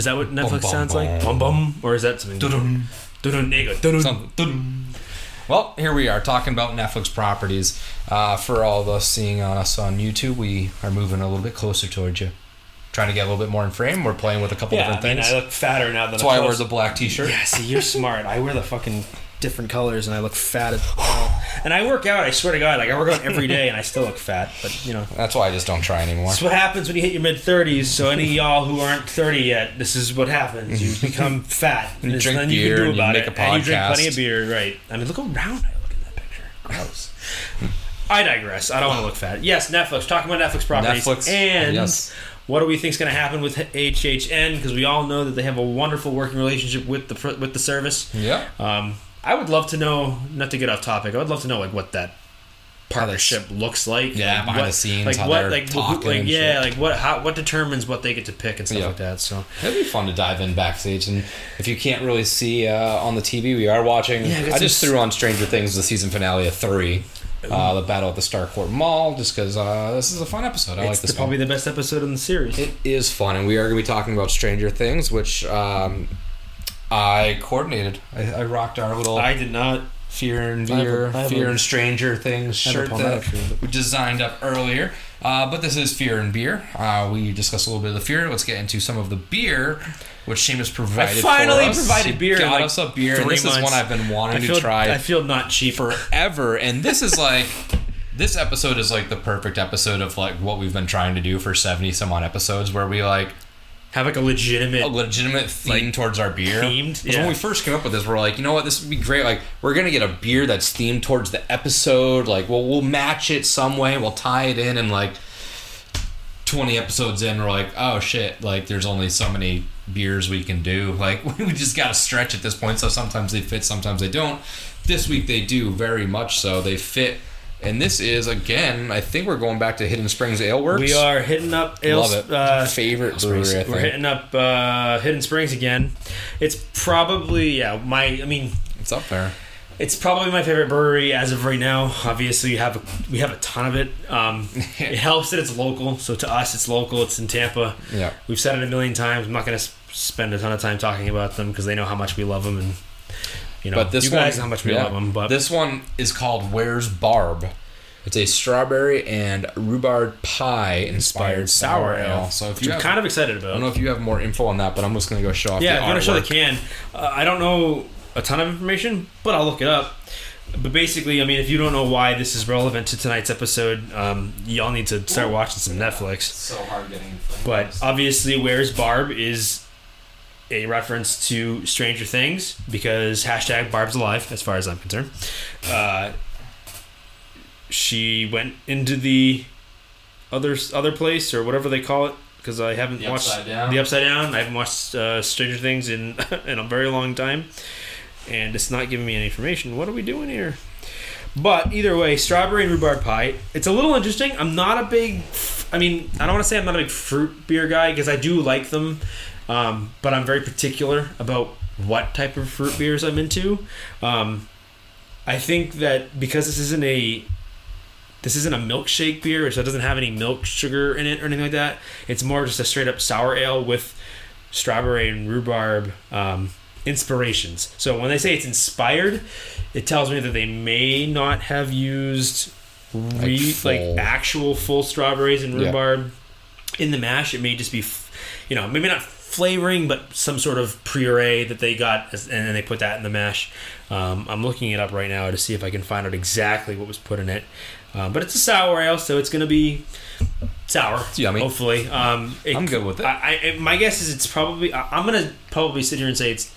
Is that what Netflix sounds like? Bum bum. Or is that something? Dun dun. There you go. Dun dun. Well, here we are talking about Netflix properties. Uh, for all of us seeing us on YouTube, we are moving a little bit closer towards you. Trying to get a little bit more in frame. We're playing with a couple Yeah, I different mean, things. I look fatter now than That's why I wear the black t-shirt. Yeah, see, you're smart. I wear the fucking different colors and I look fat as hell. And I work out, I swear to God. Like, I work out every day and I still look fat. But, you know, That's why I just don't try anymore. that's what happens when you hit your mid 30s. So, any of y'all who aren't 30 yet, this is what happens. You become fat. You There's drink nothing beer you can and do you about make it. a And you drink plenty of beer, right. I mean, look how round I look in that picture. Gross. I digress. I don't want to look fat. Yes, Netflix. Talking about Netflix properties. Netflix, And yes. what do we think is going to happen with HHN? Because we all know that they have a wonderful working relationship with the with the service. Yeah. Um, I would love to know, not to get off topic, I would love to know like what that partnership looks like. Yeah, like, behind what, the scenes, like what, like, who- like yeah, shit. like what, how, what determines what they get to pick and stuff Yeah. like that. So It'd be fun to dive in backstage, and if you can't really see uh, on the TV, we are watching. Yeah, I I just threw on Stranger Things, the season finale of three, uh, the battle at the Starcourt Mall, just because uh, this is a fun episode. I like this the, probably the best episode in the series. It is fun, and we are going to be talking about Stranger Things, which um, I coordinated. I, I rocked our little I did not. Fear and I have a- Beer, have Fear a- and Stranger Things I have a shirt that tree, but- we designed up earlier. Uh, but this is Fear and Beer. Uh, we discussed a little bit of the fear. Let's get into some of the beer, which Seamus provided. I finally for us. provided He beer in, Got like, us a beer, and three this is one. I've been wanting I feel, to try I feel not cheap. forever. And this is like. This episode is like the perfect episode of like what we've been trying to do for 70 some odd episodes where we like Have like a legitimate. a legitimate theme towards our beer. themed, yeah. when we first came up with this, we're like, you know what, this would be great. Like, we're gonna get a beer that's themed towards the episode. Like, we'll we'll match it some way. We'll tie it in, and like twenty episodes in, we're like, oh shit, like there's only so many beers we can do. Like, we just gotta stretch at this point. So sometimes they fit, sometimes they don't. This week they do very much so. They fit. And this is again, I think we're going back to Hidden Springs Ale Works. we are hitting up ale, Love it. Uh, Favorite brewery, I think. We're hitting up uh, Hidden Springs again. It's probably yeah. My I mean, It's up there. it's probably my favorite brewery as of right now. Obviously, we have a, we have a ton of it. Um, it helps that it's local. So to us, it's local. It's in Tampa. Yeah. We've said it a million times. I'm not going to spend a ton of time talking about them because they know how much we love them and you know But this you guys one, how much we yeah. love them. But this one is called "Where's Barb." It's a strawberry and rhubarb pie inspired sour ale. So if you I'm have, kind of excited about. I don't know if you have more info on that, but I'm just gonna go show off. Yeah, the I'm gonna show the can. Uh, I don't know a ton of information, but I'll look it up. But basically, I mean, if you don't know why this is relevant to tonight's episode, um, y'all need to start watching some Netflix. So hard getting. But obviously, Where's Barb is a reference to Stranger Things because hashtag Barb's alive, as far as I'm concerned. Uh, she went into the other other place or whatever they call it because I haven't The watched Upside the Upside Down. I haven't watched uh, Stranger Things in in a very long time, and it's not giving me any information. What are we doing here? But either way, strawberry and rhubarb pie. It's a little interesting. I'm not a big. I mean, I don't want to say I'm not a big fruit beer guy because I do like them, um, but I'm very particular about what type of fruit beers I'm into. Um, I think that because this isn't a this isn't a milkshake beer, so it doesn't have any milk sugar in it or anything like that. It's more just a straight up sour ale with strawberry and rhubarb um, inspirations. So when they say it's inspired, it tells me that they may not have used re- like, full- actual full strawberries and Yeah. rhubarb in the mash. It may just be, you know, maybe not flavoring, but some sort of puree that they got, and then they put that in the mash. Um, I'm looking it up right now to see if I can find out exactly what was put in it. Um, but it's a sour ale, so it's going to be sour. It's yummy. Hopefully, um, I'm good with it. I, I, my guess is it's probably. I, I'm going to probably sit here and say it's.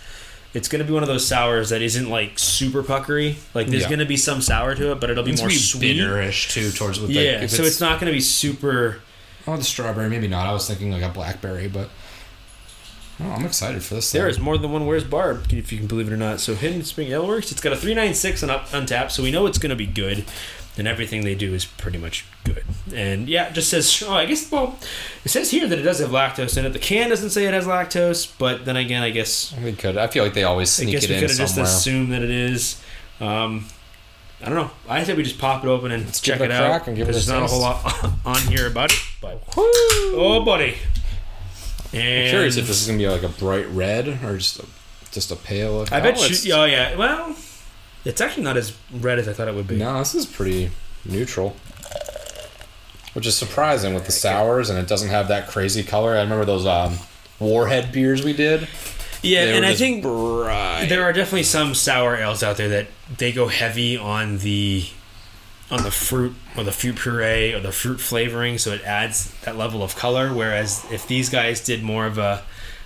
It's gonna be one of those sours that isn't like super puckery. Like there's Yeah. gonna be some sour to it, but it'll be It's more be sweet. bitterish too towards with Yeah, like, so it's, not gonna be super. oh the strawberry maybe not. I was thinking like a blackberry, but oh, I'm excited for this. There is more than one Where's Barb, if you can believe it or not. So Hidden Spring Ale Works, it's got a 396 on up Untappd, so we know it's going to be good. And everything they do is pretty much good. And yeah, it just says, oh, I guess, well, it says here that it does have lactose in it. The can doesn't say it has lactose, but then again, I guess, We could. I feel like they always I sneak guess it we in could have just assumed that it is. Um, I don't know. I say we just pop it open and Let's check it it out. give There's not a whole lot on here about it, but oh, buddy. And I'm curious if this is gonna be like a bright red or just a, just a pale. I bet oh, you. Oh yeah. Well, it's actually not as red as I thought it would be. No, this is pretty neutral. Which is surprising with the sours, and it doesn't have that crazy color. I remember those um, Warhead beers we did. Yeah, They and I think bright. there are definitely some sour ales out there that they go heavy on the on the fruit or the fruit puree or the fruit flavoring, so it adds that level of color. Whereas if these guys did more of a,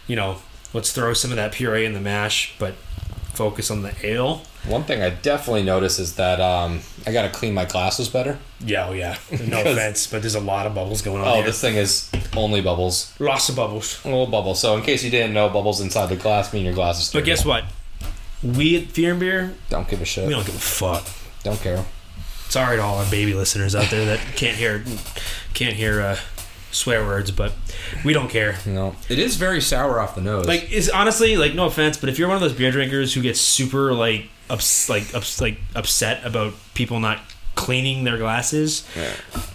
you know, let's throw some of that puree in the mash, but focus on the ale. One thing I definitely notice is that um, I gotta clean my glasses better. Yeah, oh yeah. No offense, but there's a lot of bubbles going on Oh, here. this thing is only bubbles. Lots of bubbles. A little bubble. So in case you didn't know, bubbles inside the glass mean your glass is But guess what? We at Fear and Beer, Don't give a shit. we don't give a fuck. Don't care. Sorry to all our baby listeners out there that can't hear can't hear uh, swear words, but we don't care. No, it is very sour off the nose. Like, is honestly like no offense, but if you're one of those beer drinkers who gets super like ups, like ups, like upset about people not cleaning their glasses,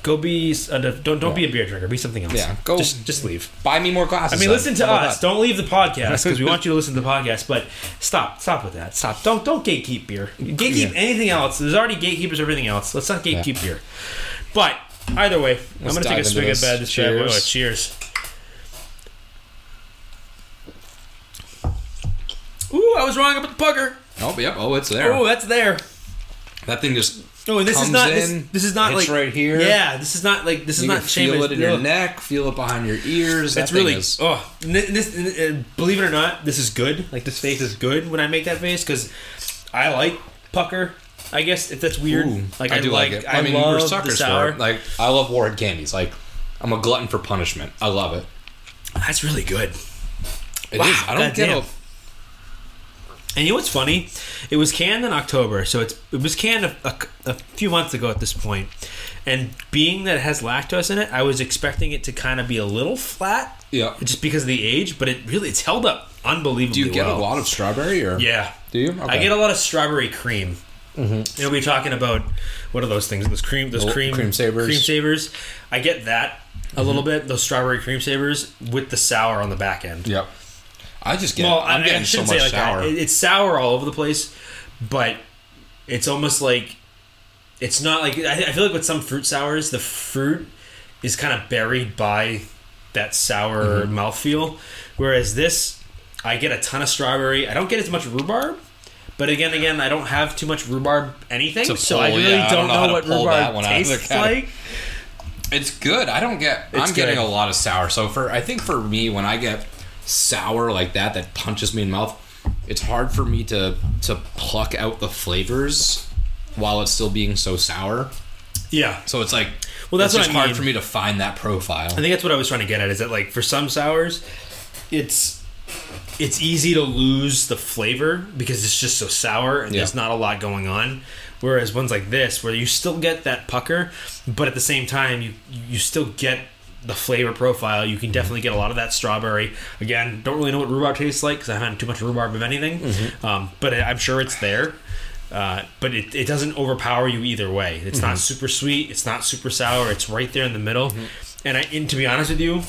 go be a, don't don't be a beer drinker. Be something else. Yeah, go- just just leave. buy me more glasses. I mean, listen to us. that? Don't leave the podcast because we want you to listen to the podcast. But stop, stop with that. Stop. Don't don't gatekeep beer. Gatekeep Yeah. anything else. There's already gatekeepers everything else. Let's not gatekeep beer. But either way, I'm gonna take a swig at bad this. this bad boy. Cheers. Oh, cheers. Ooh, I was wrong about the pucker. Oh, yep. Oh, it's there. Oh, that's there. that thing just. Oh, and this is not. This, in, this is not like right here. Yeah, this is not like this is not can feel it in your neck. Feel it behind your ears. That's that really is- oh. This, believe it or not, this is good. Like this face is good when I make that face because I like pucker. I guess if that's weird. Ooh, like I, do like, it. I, mean, love we're suckers sour. for it. Like, I love Warhead candies. Like, I'm a glutton for punishment. I love it. That's really good. It is. Wow, I don't get goddamn. a. And you know what's funny? It was canned in October, so it's it was canned a, a, a few months ago at this point. And being that it has lactose in it, I was expecting it to kind of be a little flat, Yeah. just because of the age. But it really it's held up unbelievably Do you get well. a lot of strawberry or? Yeah, Do you? I get a lot of strawberry cream. Mm-hmm. You know, we're talking about what are those things? Those cream, those cream, Creme Savers. Mm-hmm. Creme Savers. I get that a little bit. Those strawberry Creme Savers with the sour on the back end. Yep. I just get. well, I'm I, getting I so much like sour. that. It's sour all over the place, but it's almost like it's not like I, I feel like with some fruit sours, the fruit is kind of buried by that sour Mm-hmm. mouthfeel, whereas this, I get a ton of strawberry. I don't get as much rhubarb. But again, again, I don't have too much rhubarb anything, To so I really yeah, don't, don't know know, what rhubarb one out of the tastes like. It's good. I don't get. It's I'm getting a lot of sour. So for I think for me, when I get sour like that, that punches me in the mouth. It's hard for me to to pluck out the flavors while it's still being so sour. Yeah, So it's like Well, that's it's what just I hard mean. for me to find that profile. I think that's what I was trying to get at. Is that like for some sours, it's it's easy to lose the flavor because it's just so sour and Yeah. there's not a lot going on. Whereas ones like this, where you still get that pucker, but at the same time you you still get the flavor profile. You can definitely get a lot of that strawberry. Again, don't really know what rhubarb tastes like because I haven't had too much rhubarb of anything, um, but I'm sure it's there. Uh, but it, it doesn't overpower you either way. It's not super sweet. It's not super sour. It's right there in the middle. And, I, and to be honest with you,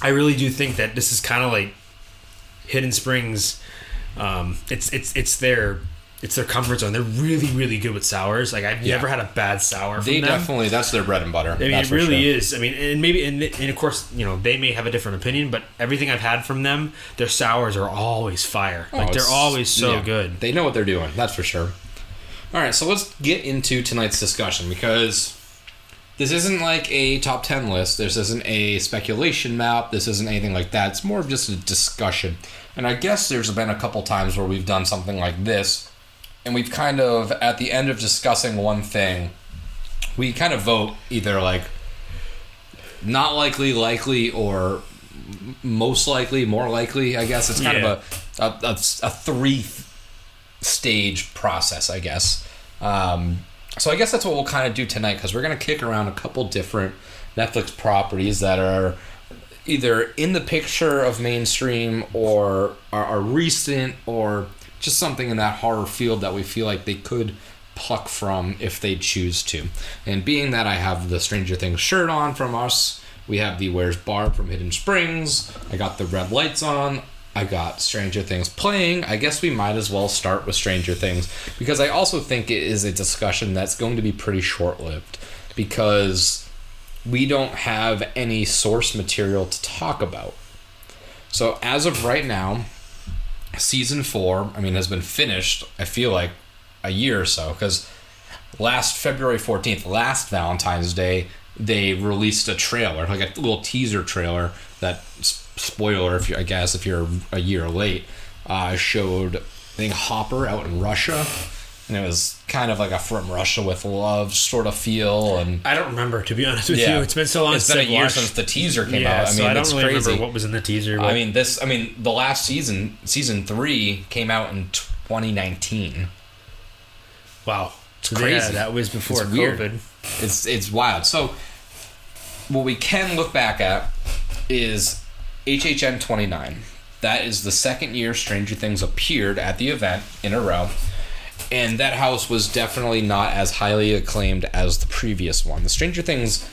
I really do think that this is kind of like Hidden Springs. Um, it's it's it's their it's their comfort zone. They're really, really good with sours. Like I've Yeah. never had a bad sour. From them. They them. definitely that's their bread and butter. I mean, that's it really sure. is. I mean, and maybe, and, and of course, you know, they may have a different opinion, but everything I've had from them, their sours are always fire. Oh, like they're always so yeah. good. They know what they're doing. That's for sure. All right, so let's get into tonight's discussion because this isn't like a top 10 list. This isn't a speculation map. This isn't anything like that. It's more of just a discussion. And I guess there's been a couple times where we've done something like this and we've kind of at the end of discussing one thing, we kind of vote either like not likely, likely, or most likely, more likely. I guess it's kind Yeah. of a, a, a, a three stage process, I guess. Um, so I guess that's what we'll kind of do tonight because we're gonna kick around a couple different Netflix properties that are either in the picture of mainstream or are, are recent or just something in that horror field that we feel like they could pluck from if they choose to. And being that I have the Stranger Things shirt on from us, we have the Where's Barb from Hidden Springs, I got the red lights on, I got Stranger Things playing. I guess we might as well start with Stranger Things because I also think it is a discussion that's going to be pretty short lived because we don't have any source material to talk about. So as of right now, season four, I mean, has been finished. I feel like a year or so because last February fourteenth, last Valentine's Day, they released a trailer, like a little teaser trailer that spoiler, if you I guess if you're a year late, uh, showed I think Hopper out in Russia. And it was kind of like a from Russia with love sort of feel, and I don't remember to be honest with yeah, you. It's been so long. It's been a year watched- since the teaser came yeah, out. I mean, so I don't really crazy. remember what was in the teaser. I mean, this. I mean, the last season, season three, came out in 2019. wow, it's crazy. that was before It's weird. COVID. It's it's wild. So, what we can look back at is HHN 29. That is the second year Stranger Things appeared at the event in a row. And that house was definitely not as highly acclaimed as the previous one. The Stranger Things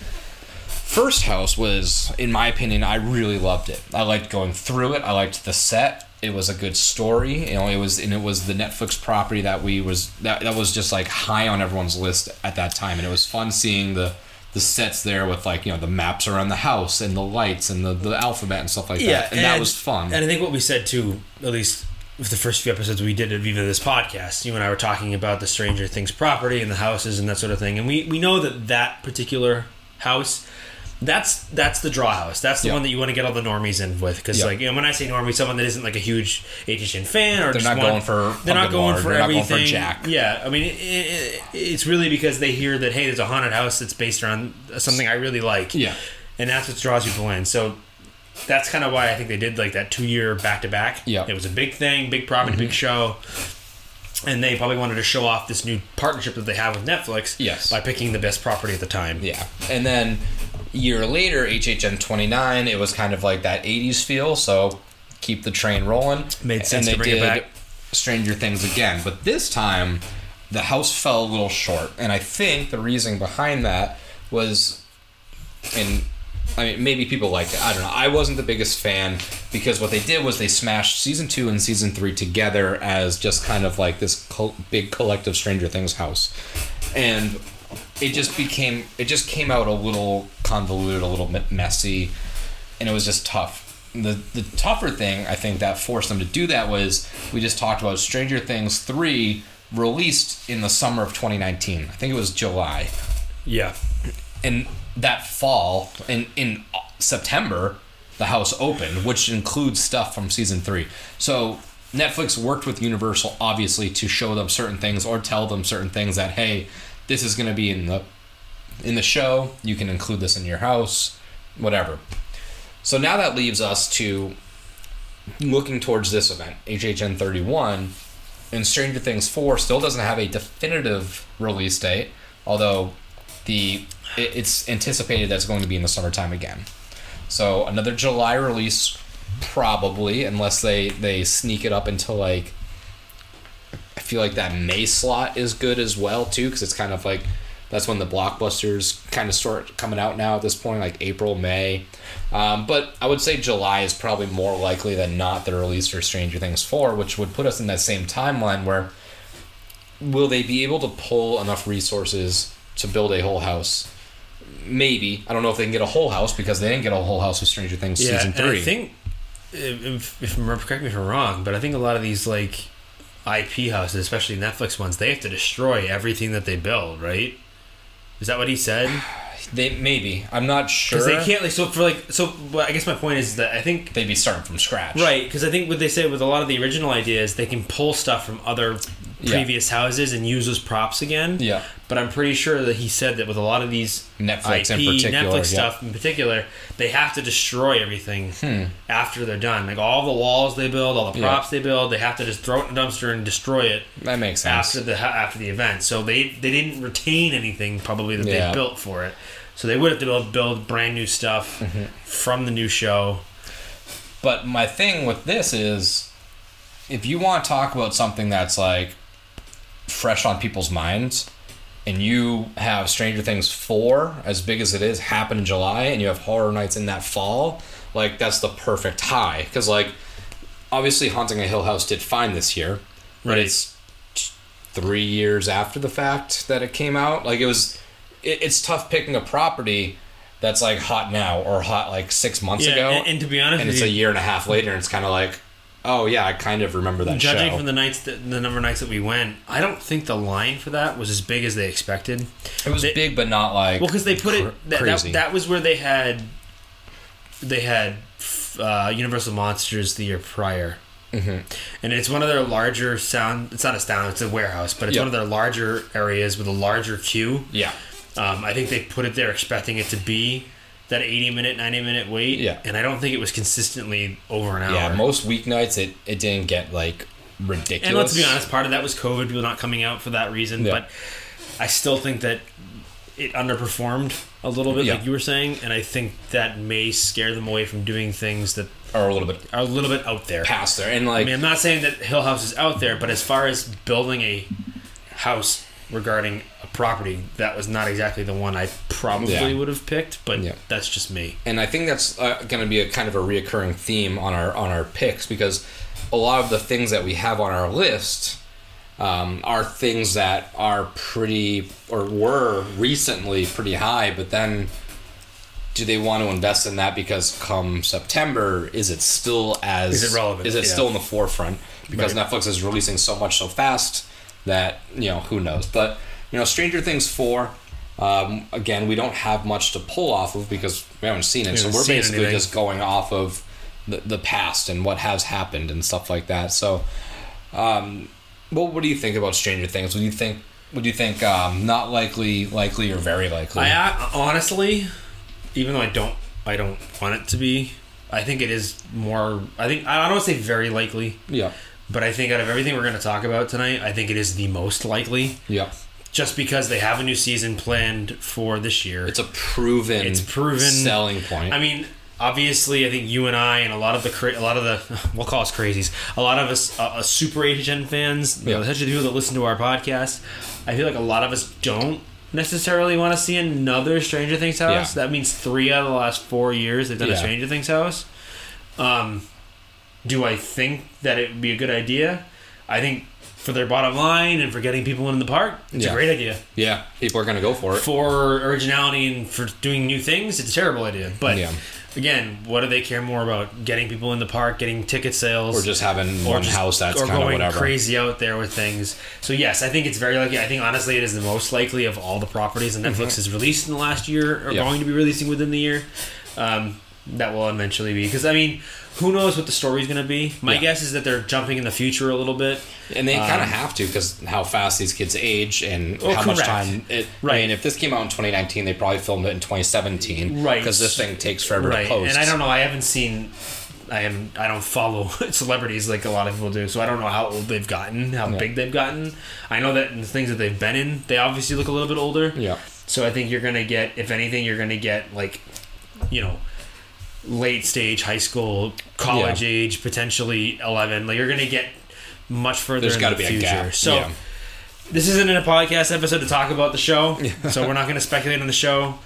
first house was, in my opinion, I really loved it. I liked going through it. I liked the set. It was a good story. You know, it was and it was the Netflix property that we was that that was just like high on everyone's list at that time. And it was fun seeing the the sets there with like you know the maps around the house and the lights and the, the alphabet and stuff like that. And, that was fun. And I think what we said too, at least with the first few episodes we did of even this podcast, you and I were talking about the Stranger Things property and the houses and that sort of thing, and we we know that that particular house. That's that's the draw house. That's the Yeah. one that you want to get all the normies in with, because Yeah. like you know, when I say normie, someone that isn't like a huge HHN fan or They're just not want- going for they're not going Lord, for they're not going everything. for Jack. Yeah, I mean, it, it, it's really because they hear that hey, there's a haunted house that's based around something I really like. Yeah. and that's what draws people in. So that's kind of why I think they did like that two year back to back. Yeah. Mm-hmm. It was a big thing, big property, big show. And they probably wanted to show off this new partnership that they have with Netflix Yes. by picking the best property at the time. Yeah. And then a year later, HHN 29, it was kind of like that 80s feel, so keep the train rolling. Made sense and to bring it did back. Stranger Things again. But this time, the house fell a little short. And I think the reason behind that was, and I mean, maybe people liked it. I don't know. I wasn't the biggest fan because what they did was they smashed season two and season three together as just kind of like this col- big collective Stranger Things house, and it just became it just came out a little convoluted, a little bit messy, and it was just tough. The the tougher thing I think that forced them to do that was we just talked about Stranger Things three released in the summer of 2019. I think it was July Yeah. and that fall in in September the house opened which includes stuff from season 3 so Netflix worked with Universal obviously to show them certain things or tell them certain things that hey this is going to be in the in the show. You can include this in your house whatever. So now that leaves us to looking towards this event HHN 31 and Stranger Things 4 still doesn't have a definitive release date although the it- it's anticipated that's going to be in the summertime again. So another July release, probably, unless they they sneak it up into like. I feel like that May slot is good as well too, because it's kind of like that's when the blockbusters kind of start coming out now at this point, like April, May. Um, but I would say July is probably more likely than not the release for Stranger Things four, which would put us in that same timeline where will they be able to pull enough resources to build a whole house? Maybe. I don't know if they can get a whole house because they didn't get a whole house with Stranger Things season and three. I think, if, if, correct me if I'm wrong, but I think a lot of these like IP houses, especially Netflix ones, they have to destroy everything that they build, right? Is that what he said? they maybe. I'm not sure. Because they can't like so for like so. Well, I guess my point is that I think They'd be starting from scratch. right because I think what they say with a lot of the original ideas, they can pull stuff from other Yeah. previous houses and use those props again. Yeah. But I'm pretty sure that he said that with a lot of these Netflix in IP, particular, Netflix yeah. stuff in particular, they have to destroy everything Hmm. after they're done. Like all the walls they build, all the Yeah. props they build, they have to just throw it in a dumpster and destroy it That makes sense. after the after the event. So they they didn't retain anything probably that Yeah. they built for it. So they would have to build, build brand new stuff Mm-hmm. from the new show. But my thing with this is, if you want to talk about something that's like fresh on people's minds, and you have Stranger Things 4, as big as it is, happen in July, and you have Horror Nights in that fall, like that's the perfect high. Because, like, obviously, Haunting a Hill House did fine this year, but Right. it's three years after the fact that it came out. Like, it was, it, it's tough picking a property that's like hot now or hot like six months Yeah, ago and, and to be honest and it's you, a year and a half later, and it's kind of like, oh yeah, I kind of remember that judging show. from the nights that the number of nights that we went, I don't think the line for that was as big as they expected. it was they- big, but not like Well, because they put cr- it that, that, crazy. that was where they had they had uh, Universal Monsters the year prior. Mhm. And it's one of their larger sound. It's not a sound. It's a warehouse, but it's Yeah. one of their larger areas with a larger queue. yeah, Um, I think they put it there expecting it to be that 80 minute, 90 minute wait. Yeah. And I don't think it was consistently over an hour. yeah. Most weeknights, it it didn't get like ridiculous. and let's be honest, part of that was COVID, people not coming out for that reason. Yeah. But I still think that it underperformed a little bit, Yeah. like you were saying. And I think that may scare them away from doing things that are a little bit are a little bit out there. past there, and I like mean, I'm not saying that Hill House is out there, but as far as building a house regarding a property, that was not exactly the one I probably Yeah. would have picked. But Yeah. that's just me. and I think that's uh, going to be a kind of a reoccurring theme on our on our picks because a lot of the things that we have on our list um, are things that are pretty or were recently pretty high, but then do they want to invest in that because come September is it still as Is it relevant? Is it Yeah. still in the forefront because Right. Netflix is releasing so much so fast that you know who knows, but you know Stranger Things four. Um, again, we don't have much to pull off of because we haven't seen it, We so we're basically anything. just going off of the, the past and what has happened and stuff like that. So, um, well, what do you think about Stranger Things? Would you think? Would you think um, not likely, likely, or very likely? I honestly, even though I don't, I don't want it to be. I think it is more. I think I don't want to say very likely, yeah, but I think out of everything we're going to talk about tonight, I think it is the most likely. yeah. Just because they have a new season planned for this year. It's a proven, It's proven- selling point. I mean, obviously, I think you and I and a lot of the cra- a lot of the we'll call us crazies. A lot of us uh, uh, super HN fans, you know, especially the people that listen to our podcast. I feel like a lot of us don't necessarily want to see another Stranger Things house. Yeah. That means three out of the last four years they've done a Stranger Things house. Um, do I think that it would be a good idea? I think for their bottom line and for getting people in the park, it's Yeah. a great idea yeah, people are gonna go for it. for originality and for doing new things, it's a terrible idea. But Yeah. again, what do they care more about? Getting people in the park, getting ticket sales, Or just having or one just- house that's or kind of going whatever. crazy out there with things. So yes, I think it's very likely. I think honestly, it is the most likely of all the properties that Netflix has released in the last year or Mm-hmm. Yeah. going to be releasing within the year. Um, that will eventually be because I mean, who knows what the story's going to be? My Yeah. guess is that they're jumping in the future a little bit. And they kind Um, of have to because how fast these kids age and Oh, how much time it. I Right. mean, if this came out in 2019, they probably filmed it in 2017, Right. Because this thing takes forever right to post. and i don't know i haven't seen i am i don't follow celebrities like a lot of people do so i don't know how old they've gotten how Yeah. big they've gotten i know that in the things that they've been in they obviously look a little bit older Yeah. so i think you're gonna get if anything you're gonna get like you know late stage high school college Yeah. age potentially 11 like you're gonna get much further There's in got to the be a future gap. so yeah. this isn't in a podcast episode to talk about the show, so we're not going to speculate on the show.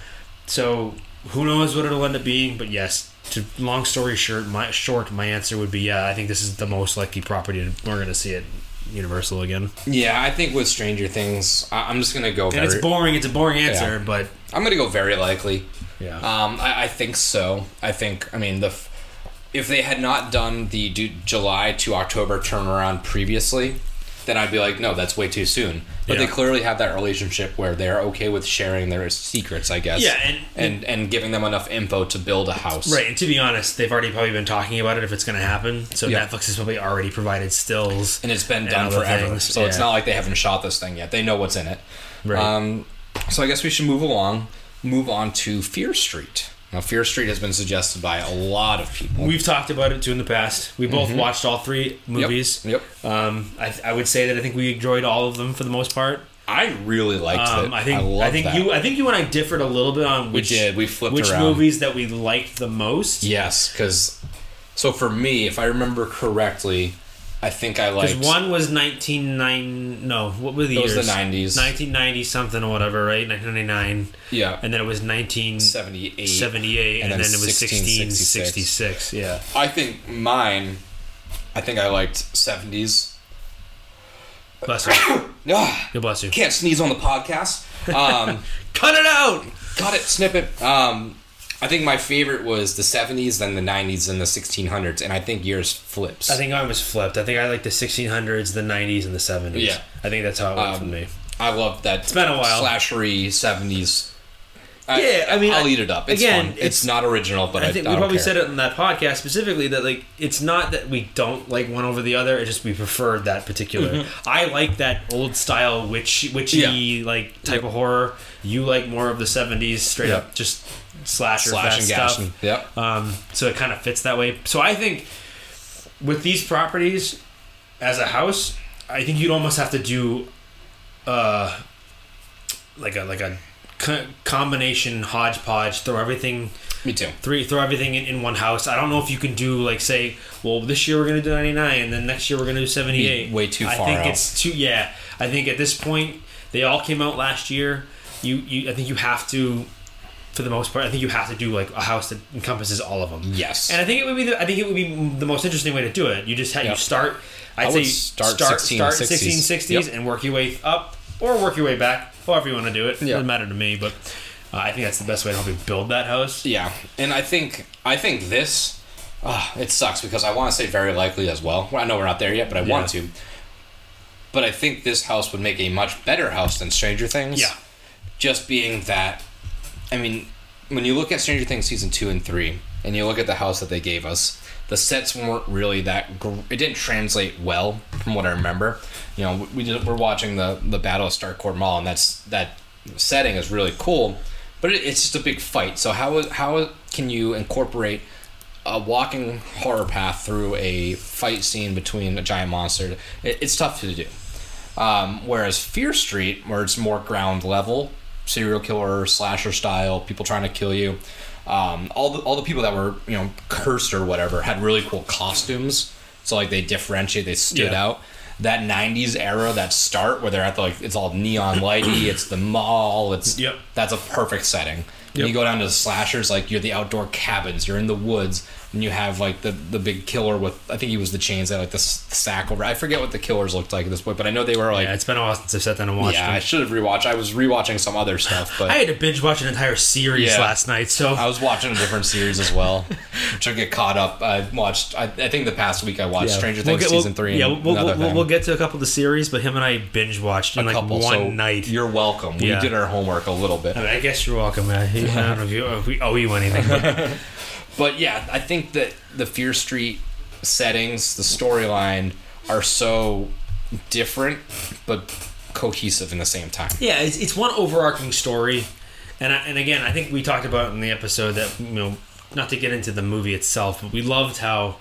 So who knows what it'll end up being? But yes, to long story short, my short, my answer would be yeah. I think this is the most likely property we're going to see it Universal again. Yeah, I think with Stranger Things, I- I'm just gonna go And it's boring. It's a boring answer, Yeah. but I'm gonna go very likely. Yeah. Um, I, I think so. I think. I mean, the f- if they had not done the July to October turnaround previously, then I'd be like, no, that's way too soon. But Yeah. they clearly have that relationship where they're okay with sharing their secrets, I guess. Yeah, and- and and giving them enough info to build a house. Right, and to be honest, they've already probably been talking about it if it's going to happen. So Yeah. Netflix has probably already provided stills. And it's been And done forever, things, so it's not like they haven't shot this thing yet. They know what's in it. Right. Um, so I guess we should move along. Move on to Fear Street. Now, Fear Street has been suggested by a lot of people. We've talked about it too in the past. We both watched all three movies. Mm-hmm. Yep. Um, I, I would say that I think we enjoyed all of them for the most part. I really liked Um, it. I think I, I, think that. you I think you and I differed a little bit on which did. We flipped which around. movies that we liked the most. Yes, because so for me, if I remember correctly, I think I liked. Because one was nineteen nine no what were the It was the 90s. nineteen ninety something or whatever right nineteen ninety nine yeah and then it was nineteen seventy eight. seventy eight and, and then, then it was sixteen sixty 1666. yeah I think mine. I think I liked seventies. bless you Ah, God bless you can't sneeze on the podcast. Um, cut it out got it. Snip it. Um, I think my favorite was the seventies, then the nineties, and the sixteen hundreds, and I think yours flips. I think I was flipped I think I like the sixteen hundreds the nineties and the seventies Yeah. I think that's how it went Um, for me I love that. It's been a while. Slashery seventies. Yeah, I mean, I'll I- eat it up. It's again, fun. It's, it's- not original, but I, I think we probably care. said it in that podcast specifically that like it's not that we don't like one over the other. It's just we preferred that particular. I like that old style witch witchy Mm-hmm. Yeah. like type of horror. You like more of the seventies straight Yeah. up just slasher Slash and stuff. gashing. Yep. Um, so it kind of fits that way. So I think with these properties as a house, I think you'd almost have to do uh like a like a co- combination hodgepodge. Throw everything Me too. three throw everything in, in one house. I don't know if you can do like say, well, this year we're gonna do ninety nine, and then next year we're gonna do seventy eight. Way too I think out. it's too. Yeah, I think at this point they all came out last year. You you I think you have to, for the most part, I think you have to do like a house that encompasses all of them. Yes. And I think it would be the, I think it would be the most interesting way to do it. You just have Yep. you start. I'd I say start start 1660s. start sixteen sixties Yep. and work your way up or work your way back, however you want to do it. Yep. Doesn't matter to me, but uh, I think that's the best way to help you build that house. Yeah, and I think I think this. Uh, it sucks because I want to say very likely as well. Well, I know we're not there yet, but I want to. But I think this house would make a much better house than Stranger Things. Yeah. Just being that, I mean, when you look at Stranger Things season two and three, and you look at the house that they gave us, the sets weren't really that. Gr- it didn't translate well from what I remember. You know, we did, we're watching the the Battle of Starcourt Mall, and that's that setting is really cool, but it, it's just a big fight. So how how can you incorporate a walking horror path through a fight scene between a giant monster? It, it's tough to do. Um, whereas Fear Street, where it's more ground level, serial killer slasher style, people trying to kill you. Um, all the all the people that were you know cursed or whatever had really cool costumes. So like they differentiate, they stood Yeah. out. That '90s era, that start where they're at the like it's all neon lighty, it's the mall, it's Yep. that's a perfect setting. Yep. You go down to the slashers, like you're the outdoor cabins, you're in the woods, and you have like the the big killer with I think he was the chains that like the sack over. I forget what the killers looked like at this point, but I know they were like Yeah, it's been a while since I've sat down and watched yeah, them. I should have rewatched. I was rewatching some other stuff, but I had to binge watch an entire series Yeah. last night, so I was watching a different series as well. to get caught up, I watched. I, I think the past week I watched Yeah. Stranger We'll Things get- we'll- season three. Yeah, and we'll, we'll, we'll get to a couple of the series, but him and I binge watched in a like couple. one so night. You're welcome. We Yeah. did our homework a little bit. I, mean, I guess you're welcome, man. I don't know if, you, if we owe you anything. But yeah, I think that the Fear Street settings, the storyline are so different but cohesive in the same time. yeah, it's, it's one overarching story, and I, and again, I think we talked about in the episode that you know, not to get into the movie itself, but we loved how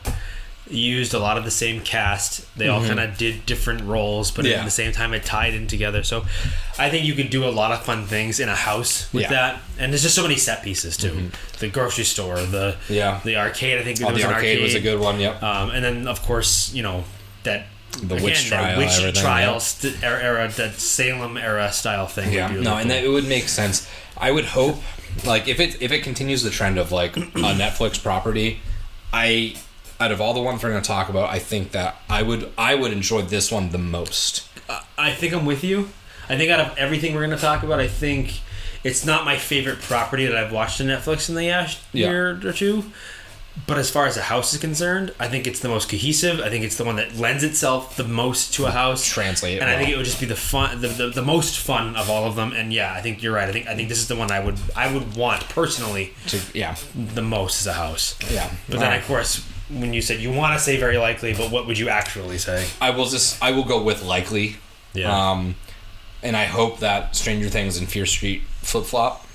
used a lot of the same cast. They all kind of did different roles, but Mm-hmm. Yeah. at the same time, it tied in together. So, I think you can do a lot of fun things in a house with Yeah. Mm-hmm. that, and there's just so many set pieces too. The grocery store, the Yeah. the arcade. I think Oh, was the an arcade, was a good one. Yep. Um, and then of course you know that The witch trial, witch trial st- era, era, that Salem era style thing. Yeah, no, and that it would make sense. I would hope, like, if it if it continues the trend of like a Netflix property, I out of all the ones we're going to talk about, I think that I would I would enjoy this one the most. I think I'm with you. I think out of everything we're going to talk about, I think it's not my favorite property that I've watched on Netflix in the last Yeah. year or two. But as far as a house is concerned, I think it's the most cohesive. I think it's the one that lends itself the most to a house. Translate and I think it would just be the fun, the, the, the most fun of all of them. And yeah, I think you're right. I think I think this is the one I would I would want personally To, yeah, the most as a house. yeah. But then of course, when you said you want to say very likely, but what would you actually say? I will just I will go with likely. Yeah. Um, and I hope that Stranger Things and Fear Street flip flop,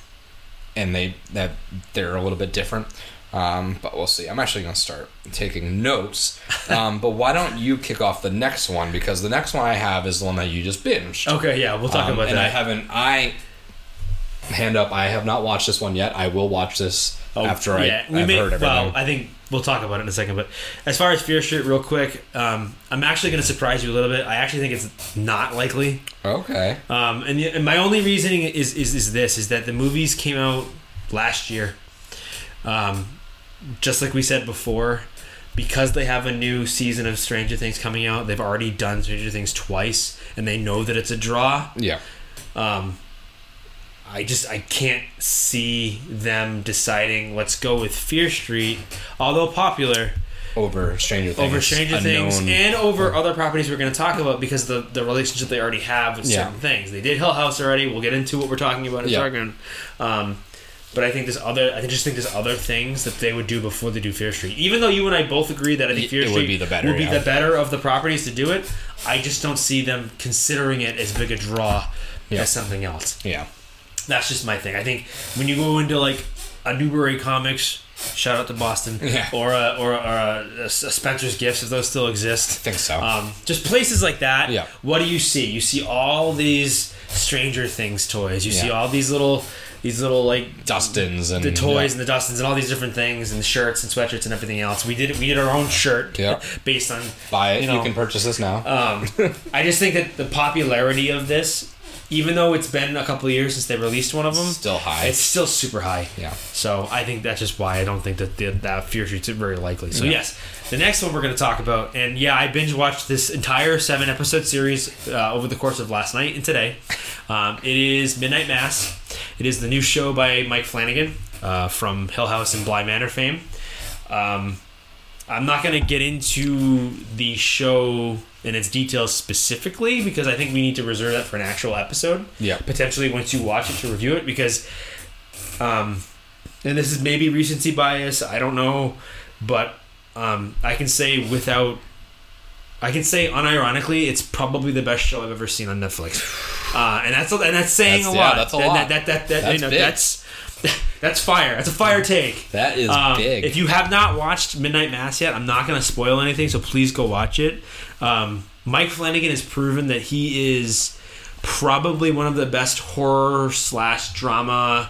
and they that they're a little bit different. Um, but we'll see. I'm actually gonna start taking notes. Um, but why don't you kick off the next one because the next one I have is the one that you just binged. Okay, yeah, we'll talk Um, about and that. And I haven't. I hand up. I have not watched this one yet. I will watch this after I, Oh, yeah, we I've may, heard everything. Well, I think we'll talk about it in a second. But as far as Fear Street, real quick, um, I'm actually going to surprise you a little bit. I actually think it's not likely. okay. Um, and, the, and my only reasoning is, is is this: is that the movies came out last year. Um, just like we said before, because they have a new season of Stranger Things coming out, they've already done Stranger Things twice, and they know that it's a draw. Yeah. Um, I just I can't see them deciding let's go with Fear Street, although popular Over Stranger Things. over Stranger Things and over other properties we're going to talk about because the the relationship they already have with Yeah. certain things. They did Hill House already. We'll get into what we're talking about in Yeah. second. Um, but I think there's other. I just think there's other things that they would do before they do Fear Street. Even though you and I both agree that I think It Fear would Street be the better, would be yeah. the better of the properties to do it. I just don't see them considering it as big a draw Yeah. as something else. Yeah. That's just my thing. I think when you go into like a Newbury Comics, shout out to Boston, Yeah. or a, or, a, or a, a Spencer's Gifts if those still exist. I think so. Um, just places like that. Yeah. What do you see? You see all these Stranger Things toys. You see all these little these little like Dustins and the toys and the Dustins and all these different things and the shirts and sweatshirts and everything else. We did we did our own shirt Yeah. based on buy it. you You, can purchase this now. um, I just think that the popularity of this, even though it's been a couple of years since they released one of them, Still high. It's still super high. Yeah. So I think that's just why I don't think that the, that Fear Street's very likely. So Yeah. yes, the next one we're going to talk about, and yeah, I binge watched this entire seven episode series uh, over the course of last night and today. Um, it is Midnight Mass. It is the new show by Mike Flanagan uh, from Hill House and Bly Manor fame. Um, I'm not going to get into the show and its details specifically because I think we need to reserve that for an actual episode. Yeah. Potentially once you watch it to review it because, um, and this is maybe recency bias. I don't know, but um, I can say without, I can say unironically, it's probably the best show I've ever seen on Netflix. Uh, and that's and that's saying That's- a yeah, lot. that's a That- lot. That that that, that, That's you know, big. that's that's fire. That's a fire take. that is Um, big. If you have not watched Midnight Mass yet, I'm not going to spoil anything, so please go watch it. Um, Mike Flanagan has proven that he is probably one of the best horror slash drama.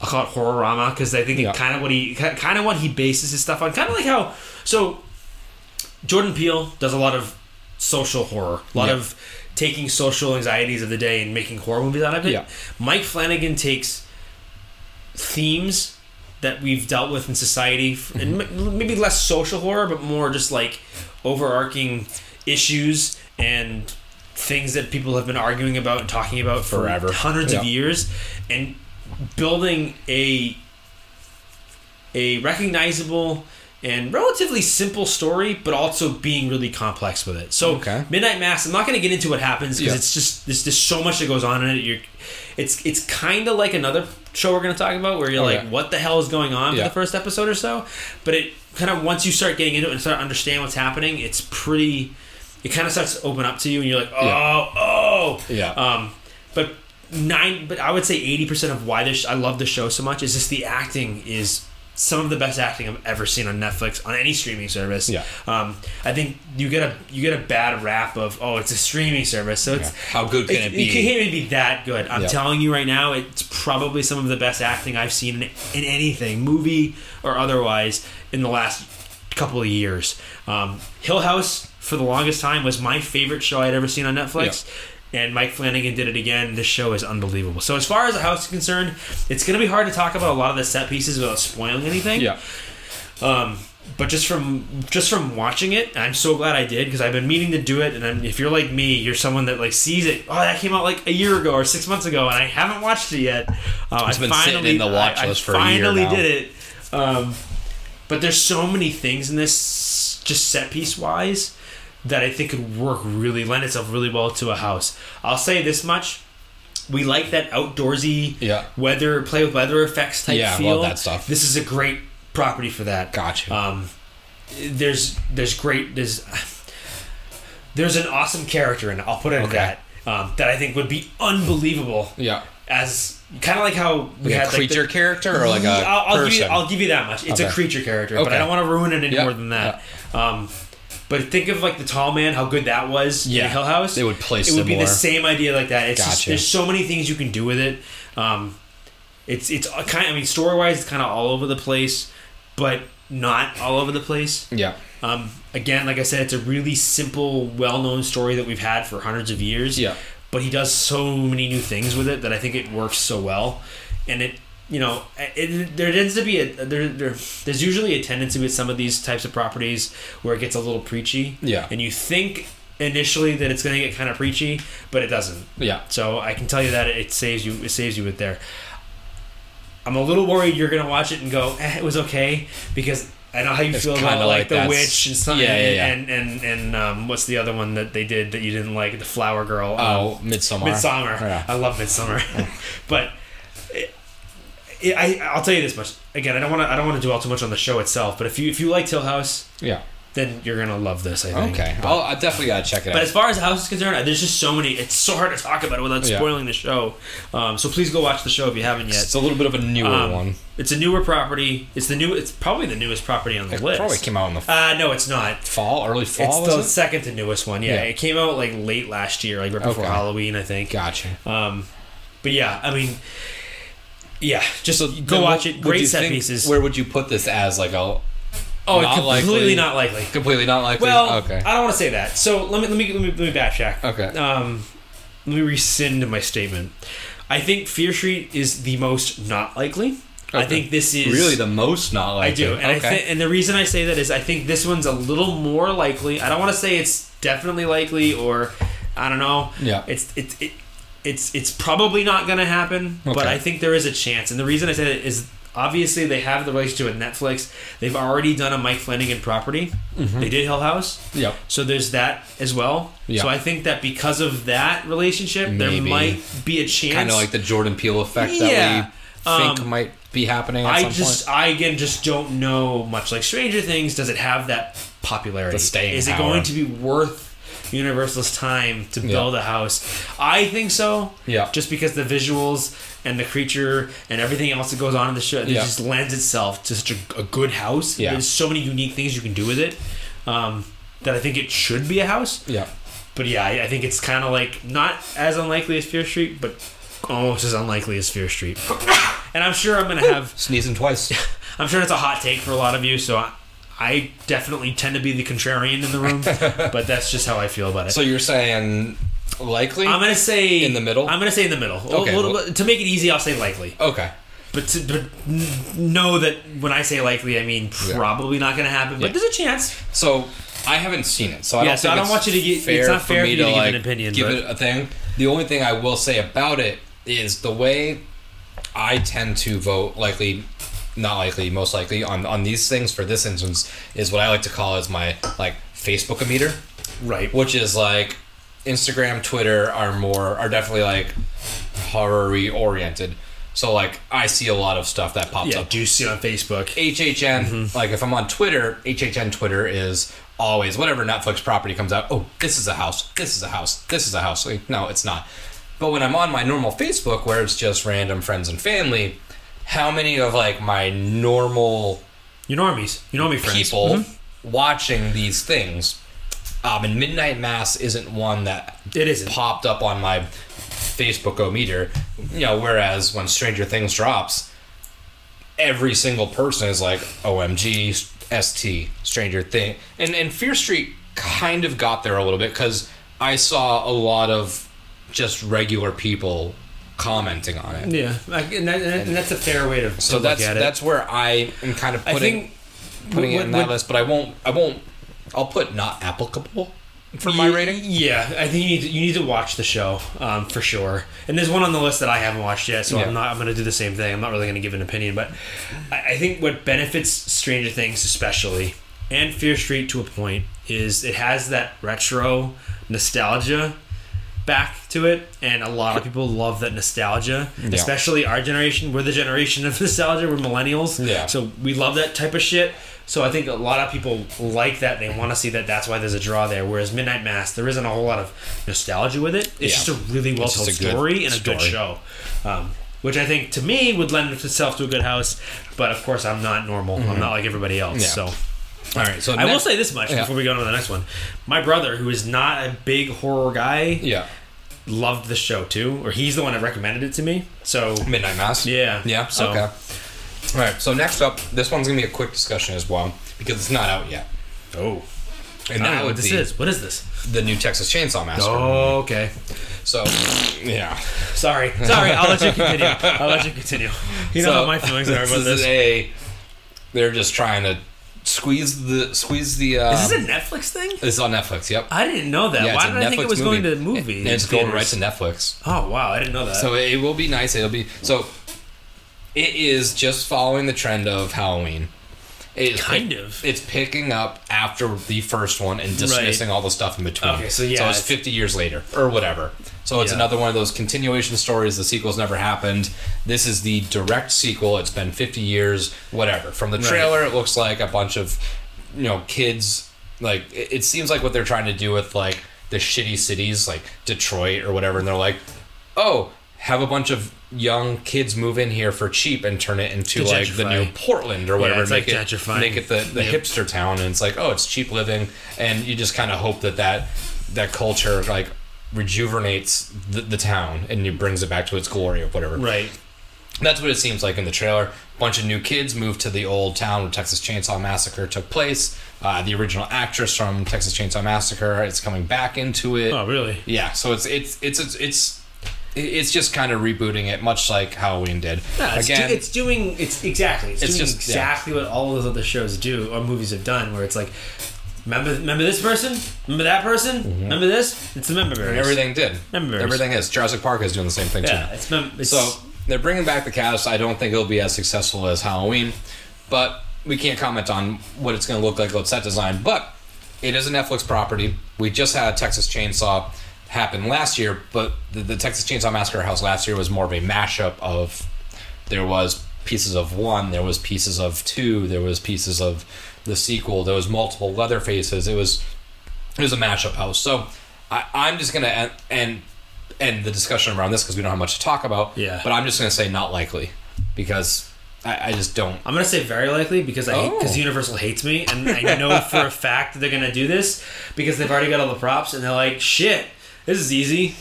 I'll call it horror-rama because I think Yeah. it kind of what he kind of what he bases his stuff on. Kind of like how so Jordan Peele does a lot of social horror, a lot Yeah. of taking social anxieties of the day and making horror movies out of it. Yeah. Mike Flanagan takes themes that we've dealt with in society, and maybe less social horror, but more just like overarching issues and things that people have been arguing about and talking about for Forever. hundreds of years, and building a a recognizable and relatively simple story, but also being really complex with it. So, Okay. Midnight Mass. I'm not going to get into what happens because Yeah. it's just there's just so much that goes on in it. You're, it's it's kind of like another show we're going to talk about where you're Okay. like, what the hell is going on Yeah. for the first episode or so? But it kind of once you start getting into it and start understand what's happening, it's pretty. It kind of starts to open up to you, and you're like, oh, Yeah. oh, Yeah. Um, but nine, but I would say eighty percent of why this I love the show so much is just the acting is some of the best acting I've ever seen on Netflix on any streaming service. Yeah. Um, I think you get a you get a bad rap of oh it's a streaming service so it's Yeah. How good can it be? It can't even be that good. I'm Yeah. telling you right now, it's probably some of the best acting I've seen in, in anything, movie or otherwise, in the last couple of years. Um, Hill House, for the longest time, was my favorite show I'd ever seen on Netflix. And Mike Flanagan did it again. This show is unbelievable. So, as far as the house is concerned, it's going to be hard to talk about a lot of the set pieces without spoiling anything. yeah. Um, but just from just from watching it, I'm so glad I did because I've been meaning to do it. And I'm, if you're like me, you're someone that like sees it. Oh, that came out like a year ago or six months ago, and I haven't watched it yet. Uh, It's I been sitting in the watch I- I list for a year finally did it. Um, but there's so many things in this, just set piece wise, that I think could work really lend itself really well to a house. I'll say this much: we like that outdoorsy, Yeah. weather play with weather effects type Yeah, I feel. love that stuff. This is a great property for that. Gotcha. Um, there's there's great there's there's an awesome character in it. I'll put it Okay. at that. Um, that I think would be unbelievable Yeah. as kind of like how we Like had a creature like the, character or like a I'll, I'll give you I'll give you that much. It's a creature character, but I don't want to ruin it any Yeah, more than that. Um, but think of like the tall man, how good that was Yeah. in Hill House. It would play It would be the same idea like that. It's just there's so many things you can do with it. Um, it's it's kind. I mean, story wise, it's kind of all over the place, but not all over the place. yeah. Um, again, like I said, it's a really simple, well-known story that we've had for hundreds of years. Yeah. But he does so many new things with it that I think it works so well, and it, you know, it, there tends to be a there, there there's usually a tendency with some of these types of properties where it gets a little preachy. Yeah. And you think initially that it's going to get kind of preachy, but it doesn't. Yeah. So I can tell you that it saves you. It saves you with there. I'm a little worried you're gonna watch it and go, eh, it was okay because I know how you It's feel about like, like the witch and something. Yeah, yeah, yeah. And and and um, what's the other one that they did that you didn't like? The Flower Girl. Oh, Midsommar. Midsommar. Yeah. I love Midsommar, but. It, it, I I'll tell you this much again. I don't want to I don't want to dwell too much on the show itself. But if you if you like Hill House, Yeah. Then you're gonna love this. I think. Okay. But- I'll, I definitely gotta check it but out. But as far as the house is concerned, there's just so many. It's so hard to talk about it without Yeah. spoiling the show. Um, so please go watch the show if you haven't yet. It's a little bit of a newer Um, one. It's a newer property. It's the new. It's probably the newest property on the It list. probably came out in the Uh, no, it's not. fall, early fall. it's the it? second to newest one. Yeah, Yeah. it came out like late last year, like right before Okay. Halloween, I think. Gotcha. Um, but yeah, I mean, yeah, just So go watch what it. Great set think- pieces. Where would you put this as? Like a oh, not completely likely? not likely. completely not likely. Well, okay. I don't want to say that. So let me let me let me, let me backtrack. Okay. Um, let me rescind my statement. I think Fear Street is the most not likely. I think this is really the most not likely. I do, and I okay. think, and the reason I say that is I think this one's a little more likely. I don't want to say it's definitely likely, or I don't know. Yeah. It's it's it, it's it's probably not going to happen, okay. but I think there is a chance. And the reason I say that is obviously they have the relationship with Netflix. They've already done a Mike Flanagan property. They did Hill House. Yep. So there's that as well. Yeah. So I think that because of that relationship, there might be a chance. Kind of like the Jordan Peele effect Yeah. that we think Um, might be happening at I some just, point. I again just don't know much. Like Stranger Things, does it have that popularity? The staying Is it going to be worth Universal's time to Yeah. build a house? I think so. Yeah. Just because the visuals and the creature and everything else that goes on in the show, it Yeah. just lends itself to such a, a good house. Yeah. There's so many unique things you can do with it. Um, that I think it should be a house. Yeah. But yeah, I, I think it's kind of like not as unlikely as Fear Street, but almost as unlikely as Fear Street. And I'm sure I'm gonna have Sneezing twice. I'm sure it's a hot take for a lot of you, so I, I definitely tend to be the contrarian in the room, but that's just how I feel about it. so you're saying likely? I'm gonna say In the middle? I'm gonna say in the middle. A Okay, little well- to make it easy, I'll say likely. okay. But to but know that when I say likely, I mean probably not gonna happen. But Yeah. there's a chance. So I haven't seen it, so I Yeah, don't. so I don't want you to get- it's Fair not for me you to give an like, opinion, Give but- it a thing. The only thing I will say about it is the way I tend to vote likely, not likely, most likely on on these things for this instance is what I like to call as my like Facebook meter, Right. which is like Instagram, Twitter are more are definitely like horror oriented. So like I see a lot of stuff that pops Yeah. up Do you see on Facebook? HHN, mm-hmm. like if I'm on Twitter, HHN Twitter is always whatever Netflix property comes out. Oh, this is a house. This is a house. This is a house. Like, no, it's not. But when I'm on my normal Facebook, where it's just random friends and family, how many of like my normal You normies. You know me, friends. people Mhm. watching these things? Um, and Midnight Mass isn't one that It isn't. popped up on my Facebook o meter. You know, whereas when Stranger Things drops, every single person is like OMG, ST, Stranger Thing, and and Fear Street kind of got there a little bit because I saw a lot of just regular people commenting on it. Yeah, like, and, that, and that's a fair way to, So that's look at it. that's where I am kind of putting. putting it Would- in that would- list, but I won't. I won't. I'll put not applicable for my rating. Yeah, I think you need to, you need to watch the show um, for sure. And there's one on the list that I haven't watched yet, so Yeah. I'm not. I'm going to do the same thing. I'm not really going to give an opinion, but I, I think what benefits Stranger Things especially and Fear Street to a point is it has that retro nostalgia back to it and a lot of people love that nostalgia especially our generation. We're the generation of nostalgia. We're millennials. Yeah. so we love that type of shit. So i think a lot of people like that. They want to see that. That's why there's a draw there. Whereas midnight mass there isn't a whole lot of nostalgia with it. It's Yeah. just a really well told story and a good show. Um, which i think to me would lend itself to a good house. But of course i'm not normal. I'm not like everybody else. Mm-hmm. Yeah. so All right. So I will say this much Yeah. before we go on to the next one. My brother, who is not a big horror guy, Yeah. loved the show too, or he's the one that recommended it to me. So Midnight Mass. Yeah. Yeah. So- okay. All right. So next up, this one's gonna be a quick discussion as well because it's not out yet, oh, and I that what this is. What is this? the new Texas Chainsaw Massacre. Oh, okay. So, yeah. Sorry, sorry. I'll let you continue. I'll let you continue. You know so, how my feelings are about is this. A, they're just trying to squeeze the squeeze the. Uh, Is this a Netflix thing? It's on Netflix. Yep. I didn't know that. Yeah, Why did I think it was going to the movie? And it's going right to Netflix. Oh wow, I didn't know that. So it will be nice. It'll be so. It is just following the trend of Halloween. It Kind pick- of. It's picking up after the first one and dismissing all the stuff in between. Okay, so yeah, so it's it's- fifty years later or whatever. So it's Yeah. another one of those continuation stories. The sequel's never happened. This is the direct sequel. It's been fifty years, whatever. From the Right. trailer, it looks like a bunch of, you know, kids. Like it, it seems like what they're trying to do with like the shitty cities like Detroit or whatever, and they're like, oh, have a bunch of young kids move in here for cheap and turn it into To like the new Portland or whatever. it's make like it make it the, the Yep. hipster town, and it's like oh, it's cheap living, and you just kind of hope that that that culture like rejuvenates the, the town and it brings it back to its glory or whatever. right. That's what it seems like in the trailer. bunch of new kids moved to the old town where Texas Chainsaw Massacre took place. Uh, the original actress from Texas Chainsaw Massacre is coming back into it. Oh really? Yeah, so it's it's it's it's it's, it's just kind of rebooting it, much like Halloween did. No, it's, Again, do, it's doing it's exactly it's, It's doing just- yeah. exactly what all of those other shows do or movies have done where it's like remember remember this person remember that person remember this it's the member Mm-hmm. everything did. Member. Everything is. Jurassic Park is doing the same thing yeah too. it's, mem- it's So they're bringing back the cast. I don't think it'll be as successful as Halloween, but we can't comment on what it's going to look like with set design. But it is a Netflix property. We just had Texas Chainsaw happen last year, but the, the Texas Chainsaw Massacre House last year was more of a mashup of there was pieces of one, there was pieces of two, there was pieces of the sequel, there was multiple leather faces. It was it was a mashup house. So I, I'm just gonna end, end end the discussion around this because we don't have much to talk about. Yeah. But I'm just gonna say not likely because I, I just don't. I'm gonna say very likely because I because Oh. Universal hates me and I know for a fact that they're gonna do this because they've already got all the props and they're like shit this is easy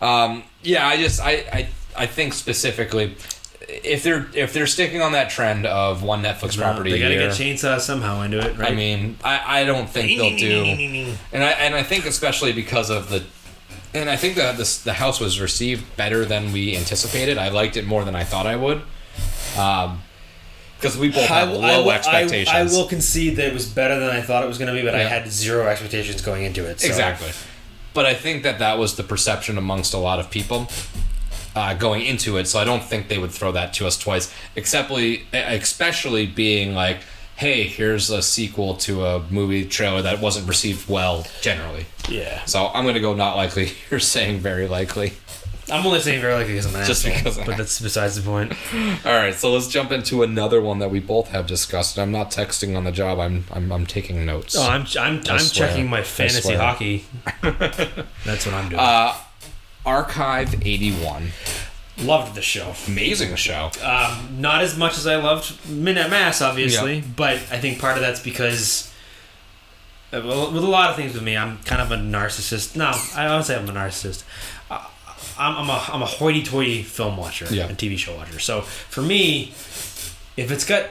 Um, yeah, I just I, I I think specifically if they're if they're sticking on that trend of one Netflix property, they gotta year, get chainsaw somehow into it right I mean, I, I don't think they'll do. And I and I think especially because of the, and I think that this the house was received better than we anticipated. I liked it more than I thought I would, um, because we both have low I will- expectations. I, I will concede that it was better than I thought it was going to be, but I had zero expectations going into it. So. Exactly. But I think that that was the perception amongst a lot of people uh, going into it. So I don't think they would throw that to us twice, exceptly, especially being like, "Hey, here's a sequel to a movie trailer that wasn't received well generally." Yeah. So I'm gonna go not likely. You're saying very likely. I'm only saying very likely because I'm an Just asshole, because I'm- but that's besides the point. All right, so let's jump into another one that we both have discussed. I'm not texting on the job. I'm I'm, I'm taking notes. Oh, I'm I'm, I'm swear. checking my fantasy swear. hockey. that's what I'm doing. Uh, Archive 81, Loved the show. amazing show. Um, not as much as I loved Midnight Mass, obviously, Yeah. but I think part of that's because. uh, well, With a lot of things with me, I'm kind of a narcissist. No, I don't say I'm a narcissist. I'm, I'm a I'm a hoity-toity film watcher Yeah. and TV show watcher. So for me, if it's got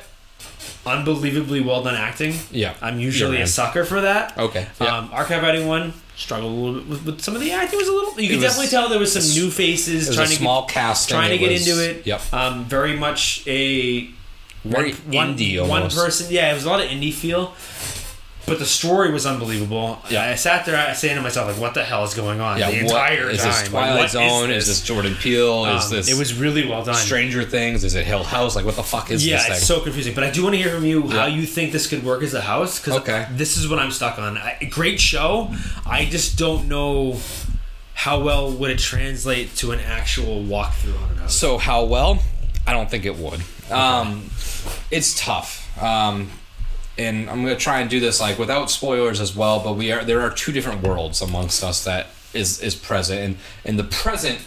unbelievably well done acting, Yeah, I'm usually a sucker for that. Okay. Yeah. Um, Archive 81 struggled a little bit with, with some of the acting was a little. You could was- definitely tell there was some new faces trying a to small get, cast. trying to get was, into it. Yep. Um, very much a Very one, indie one almost. person. Yeah, it was a lot of indie feel, but the story was unbelievable. Yeah. I sat there I saying to myself, like, "What the hell is going on?" Yeah, the entire is time. this Twilight what Zone? Is this? this Jordan Peele? Is Um, this It was really well done. Stranger Things? Is it Hill House? Like, what the fuck is yeah, this thing? it's so confusing. But I do want to hear from you how you think this could work as a house because Okay. this is what I'm stuck on. I, great show. I just don't know how well would it translate to an actual walkthrough on a house. So how well? I don't think it would. Um, it's tough. Um, and I'm gonna try and do this like without spoilers as well. But we are there are two different worlds amongst us that is is present, and and the present.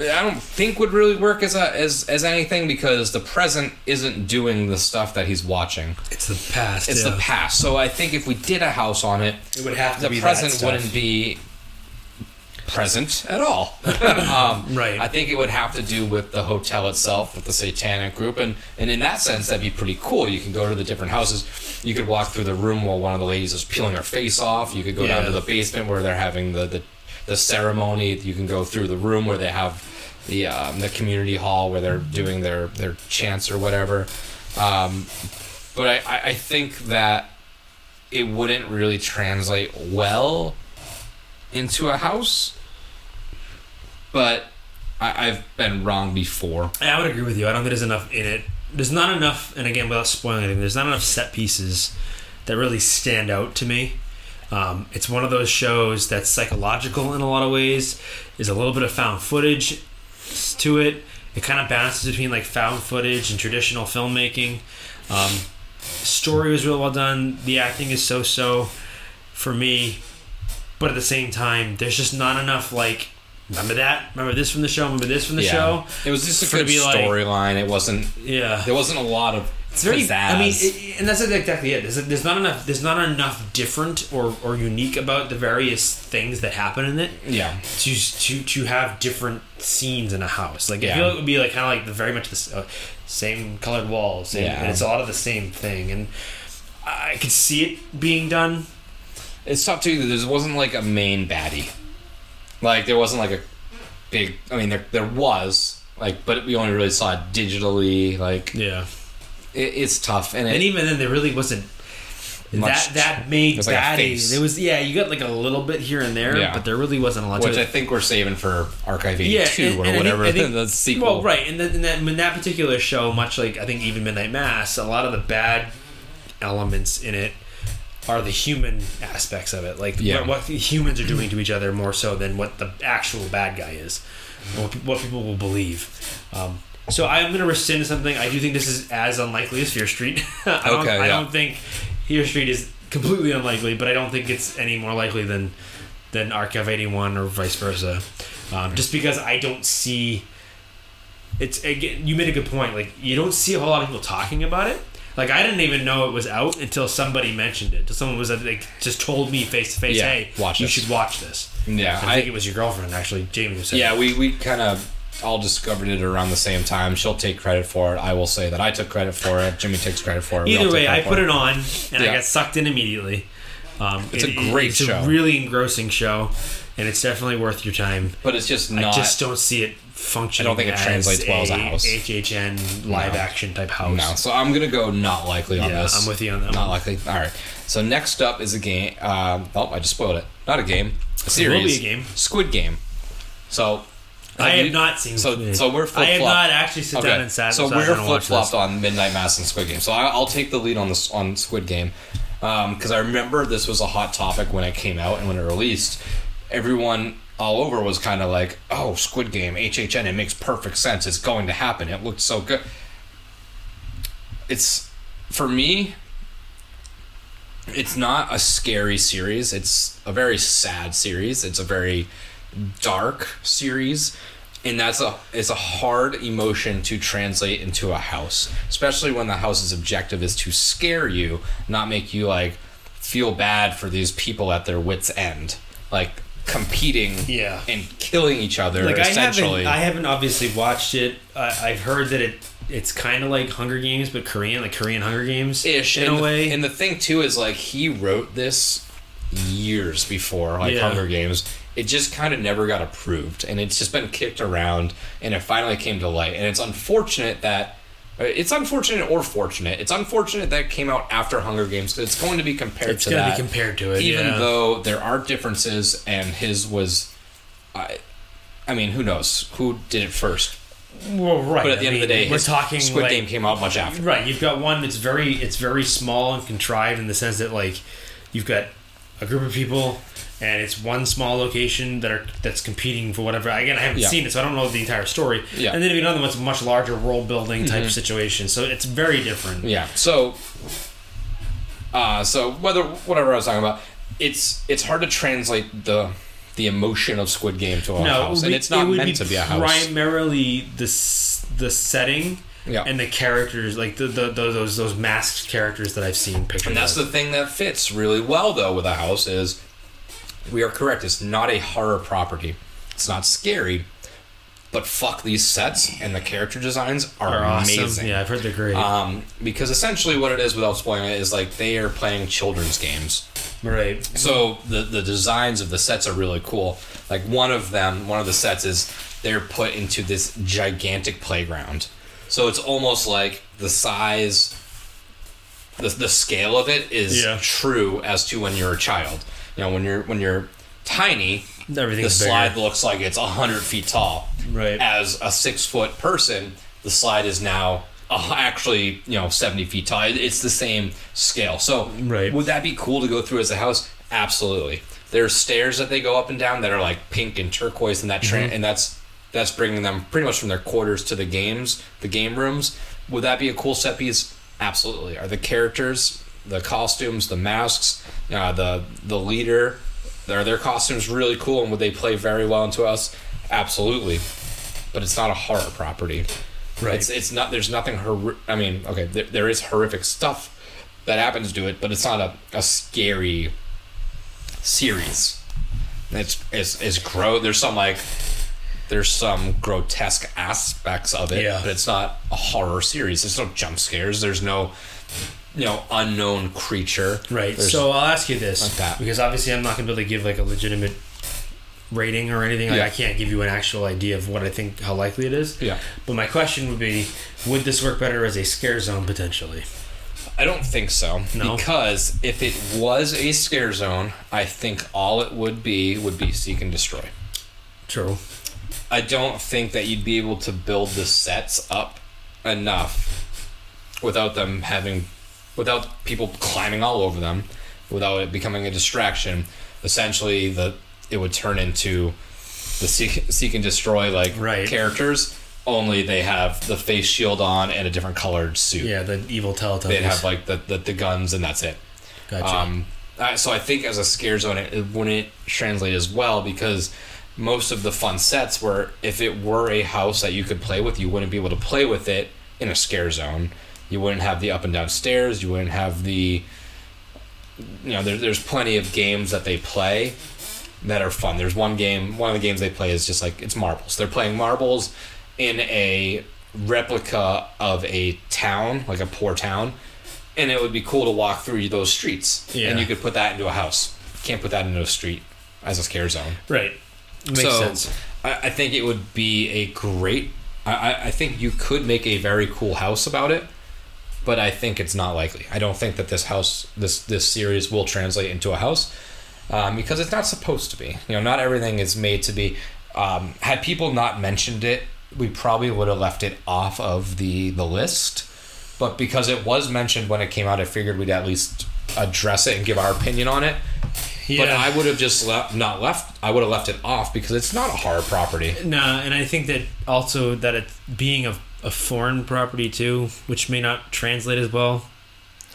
I don't think would really work as a as as anything because the present isn't doing the stuff that he's watching. it's the past. It's yeah. the past. So I think if we did a house on it, It would have to the be present wouldn't be present at all. um, Right. I think it would have to do with the hotel itself, with the satanic group, and and in that sense, that'd be pretty cool. You can go to the different houses. You could walk through the room while one of the ladies is peeling her face off. You could go down to the basement where they're having the the, the ceremony. You can go through the room where they have the um, the community hall where they're doing their their chants or whatever. Um, but I, I think that it wouldn't really translate well into a house. But I, I've been wrong before. I would agree with you. I don't think there's enough in it. There's not enough, and again, without spoiling anything, there's not enough set pieces that really stand out to me. Um, it's one of those shows that's psychological in a lot of ways. There's a little bit of found footage to it. It kind of balances between like found footage and traditional filmmaking. Um, story was real well done. The acting is so-so for me, but at the same time, there's just not enough like. Remember that? Remember this from the show? Remember this from the show? It was just a For good to be like- storyline. it wasn't. Yeah. There wasn't a lot of. It's very. pizzazz. I mean, it, and that's exactly it. There's, there's not enough. There's not enough different or, or unique about the various things that happen in it yeah. to to to have different scenes in a house. Like I Yeah. feel it would be like kind of like the very much the uh, same colored walls, same, Yeah. and it's a lot of the same thing. And I could see it being done. It's tough too. There wasn't like a main baddie. Like there wasn't like a big. I mean, there there was like, but we only really saw it digitally. Like Yeah. it, it's tough, and, it, And even then, there really wasn't. Much- that that made There's like baddie. was yeah, you got like a little bit here and there, Yeah. but there really wasn't a lot. which I it. think we're saving for Archive Yeah, 82 and- or and I think- whatever I think- the sequel. Well, right, and then that, in that particular show, much like I think even Midnight Mass, a lot of the bad elements in it are the human aspects of it, like Yeah. what, what humans are doing to each other more so than what the actual bad guy is, what, what people will believe. Um, so I'm going to rescind something. I do think this is as unlikely as Fear Street. I don't, Okay, I don't think Fear Street is completely unlikely, but I don't think it's any more likely than than Archive 81 or vice versa. Um, just because I don't see it's again you made a good point like you don't see a whole lot of people talking about it like i didn't even know it was out until somebody mentioned it until someone was like just told me face to face Yeah, hey watch you this." should watch this yeah, i, think it was your girlfriend actually jamie who said Yeah, we, we kind of all discovered it around the same time. She'll take credit for it. I will say that I took credit for it. Jimmy takes credit for it. We all either take way i credit put it on and i Yeah. got sucked in immediately um, It's a great it's show. a really engrossing show and it's definitely worth your time but it's just not. i just don't see it functioning I don't think it translates well as a house. hhn live No. action type house no, so I'm gonna go not likely on Yeah, this. I'm with you on that Not one. likely. All right. So next up is a game. Um, oh, I just spoiled it. Not a game. A series. will be a game. Squid Game. So. I have you- not seen. So Squid. so we're flip I have not actually sit down and sat. So sat we're flip flopped on Midnight Mass and Squid Game. So I, I'll take the lead on this on Squid Game because I remember this was a hot topic when it came out and when it released. Everyone all over was kind of like, "Oh, Squid Game, HHN, it makes perfect sense. It's going to happen. It looked so good." It's for me. It's not a scary series. It's a very sad series. It's a very dark series and that's a it's a hard emotion to translate into a house especially when the house's objective is to scare you not make you like feel bad for these people at their wits end like competing Yeah. and killing each other Like I haven't, essentially I haven't obviously watched it. I, I've heard that it it's kind of like Hunger Games, but Korean, like Korean Hunger Games, ish in and a the, way. and the thing too is like he wrote this years before like Yeah. Hunger Games. It just kind of never got approved, and it's just been kicked around, and it finally came to light. And it's unfortunate that Uh, it's unfortunate or fortunate. It's unfortunate that it came out after Hunger Games. 'cause It's going to be compared It's to gonna be compared to it, even yeah. though there are differences, and his was, I, I mean, who knows who did it first? Well, right. But at the I end of the day, we're his talking Squid like, Game came out much after. Right, you've got one that's very it's very small and contrived in the sense that like you've got a group of people and it's one small location that are that's competing for whatever. Again, I haven't Yeah. seen it, so I don't know the entire story. Yeah. And then another one's a much larger world building type of situation, so it's very different. Yeah. So, uh, so whether whatever I was talking about, it's it's hard to translate the the emotion of Squid Game to a No, house, and it's not it meant to be a house. Primarily the the setting Yeah. and the characters, like the, the, the those those masked characters that I've seen pictures. And that's the thing that fits really well though with a house is we are correct. It's not a horror property. It's not scary, but fuck these sets and the character designs are, Are awesome. amazing. Yeah, I've heard they're great. Um, because essentially what it is, without spoiling it, is like they are playing children's games. right. So the the designs of the sets are really cool. Like one of them, one of the sets is they're put into this gigantic playground. So it's almost like the size the, the scale of it is Yeah. true as to when you're a child. You know, when you're when you're tiny, everything the slide bigger. looks like it's hundred feet tall. Right. As a six foot person, the slide is now uh, actually you know seventy feet tall. It's the same scale. So Right. would that be cool to go through as a house? Absolutely. There's stairs that they go up and down that are like pink and turquoise, and that tra- Mm-hmm. and that's that's bringing them pretty much from their quarters to the games, the game rooms. Would that be a cool set piece? Absolutely. Are the characters, the costumes, the masks, uh, the the leader, are their costumes really cool, and would they play very well into us? Absolutely. But it's not a horror property. Right. It's it's not. There's nothing. Hor- I mean, okay, there, there is horrific stuff that happens to it, but it's not a, a scary series. It's it's it's gro. There's some like there's some grotesque aspects of it, Yeah. but it's not a horror series. There's no jump scares. There's no you know unknown creature. Right. There's- so I'll ask you this Like that. because obviously I'm not going to be able to give like a legitimate rating or anything. Like Yeah. I can't give you an actual idea of what I think how likely it is. Yeah. But my question would be, would this work better as a scare zone potentially? I don't think so. No? Because if it was a scare zone, I think all it would be would be seek and destroy. True. I don't think that you'd be able to build the sets up enough without them having, without people climbing all over them, without it becoming a distraction. Essentially, the it would turn into the seek, seek and destroy like Right. characters. Only they have the face shield on and a different colored suit. Yeah, the evil Teletubbies. They'd have like the, the, the guns and that's it. Gotcha. Um, so I think as a scare zone, it, it wouldn't translate as well because most of the fun sets were if it were a house that you could play with, you wouldn't be able to play with it in a scare zone. You wouldn't have the up and down stairs. You wouldn't have the, you know, there, there's plenty of games that they play that are fun. There's one game, one of the games they play is just like it's marbles. They're playing marbles in a replica of a town, like a poor town, and it would be cool to walk through those streets. Yeah. And you could put that into a house. Can't put that into a street as a scare zone. right. Makes so sense. I, I think it would be a great. I, I- I think you could make a very cool house about it, but I think it's not likely. I don't think that this house, this this series, will translate into a house um, because it's not supposed to be. You know, not everything is made to be. Um, had people not mentioned it, we probably would have left it off of the the list. But because it was mentioned when it came out, I figured we'd at least address it and give our opinion on it. Yeah. But I would have just left, not left. I would have left it off because it's not a horror property. Nah, and I think that also that it being a, a foreign property too, which may not translate as well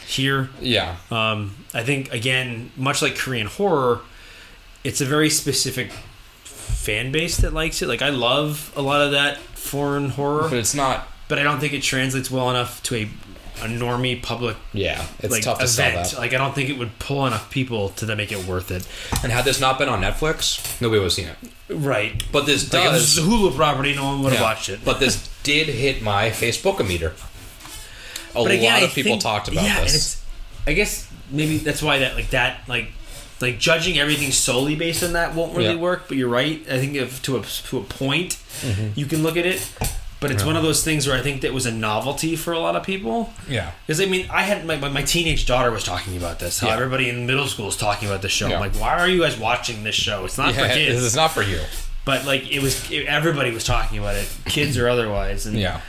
here. Yeah, Um, I think again, much like Korean horror, it's a very specific fan base that likes it. Like I love a lot of that foreign horror, but it's not. but I don't think it translates well enough to a a normie public Yeah, it's like tough to sell event. that. Like I don't think it would pull enough people to then make it worth it. And had this not been on Netflix, nobody would have seen it. Right. But this Like this does. is a Hulu property, no one would have yeah, watched it. But this did hit my Facebook meter. A lot again, of I people think- talked about yeah, and this. it's. I guess maybe that's why that like that like like judging everything solely based on that won't really Yeah. work. But you're right. I think if to a to a point, Mm-hmm. you can look at it. But it's one of those things where I think that was a novelty for a lot of people. Yeah. Because I mean, I had my, my, my teenage daughter was talking about this. How Yeah. everybody in middle school is talking about this show. Yeah. I'm like, why are you guys watching this show? It's not Yeah, for kids. is not for you. but like, it was. It, everybody was talking about it, kids or otherwise. And Yeah.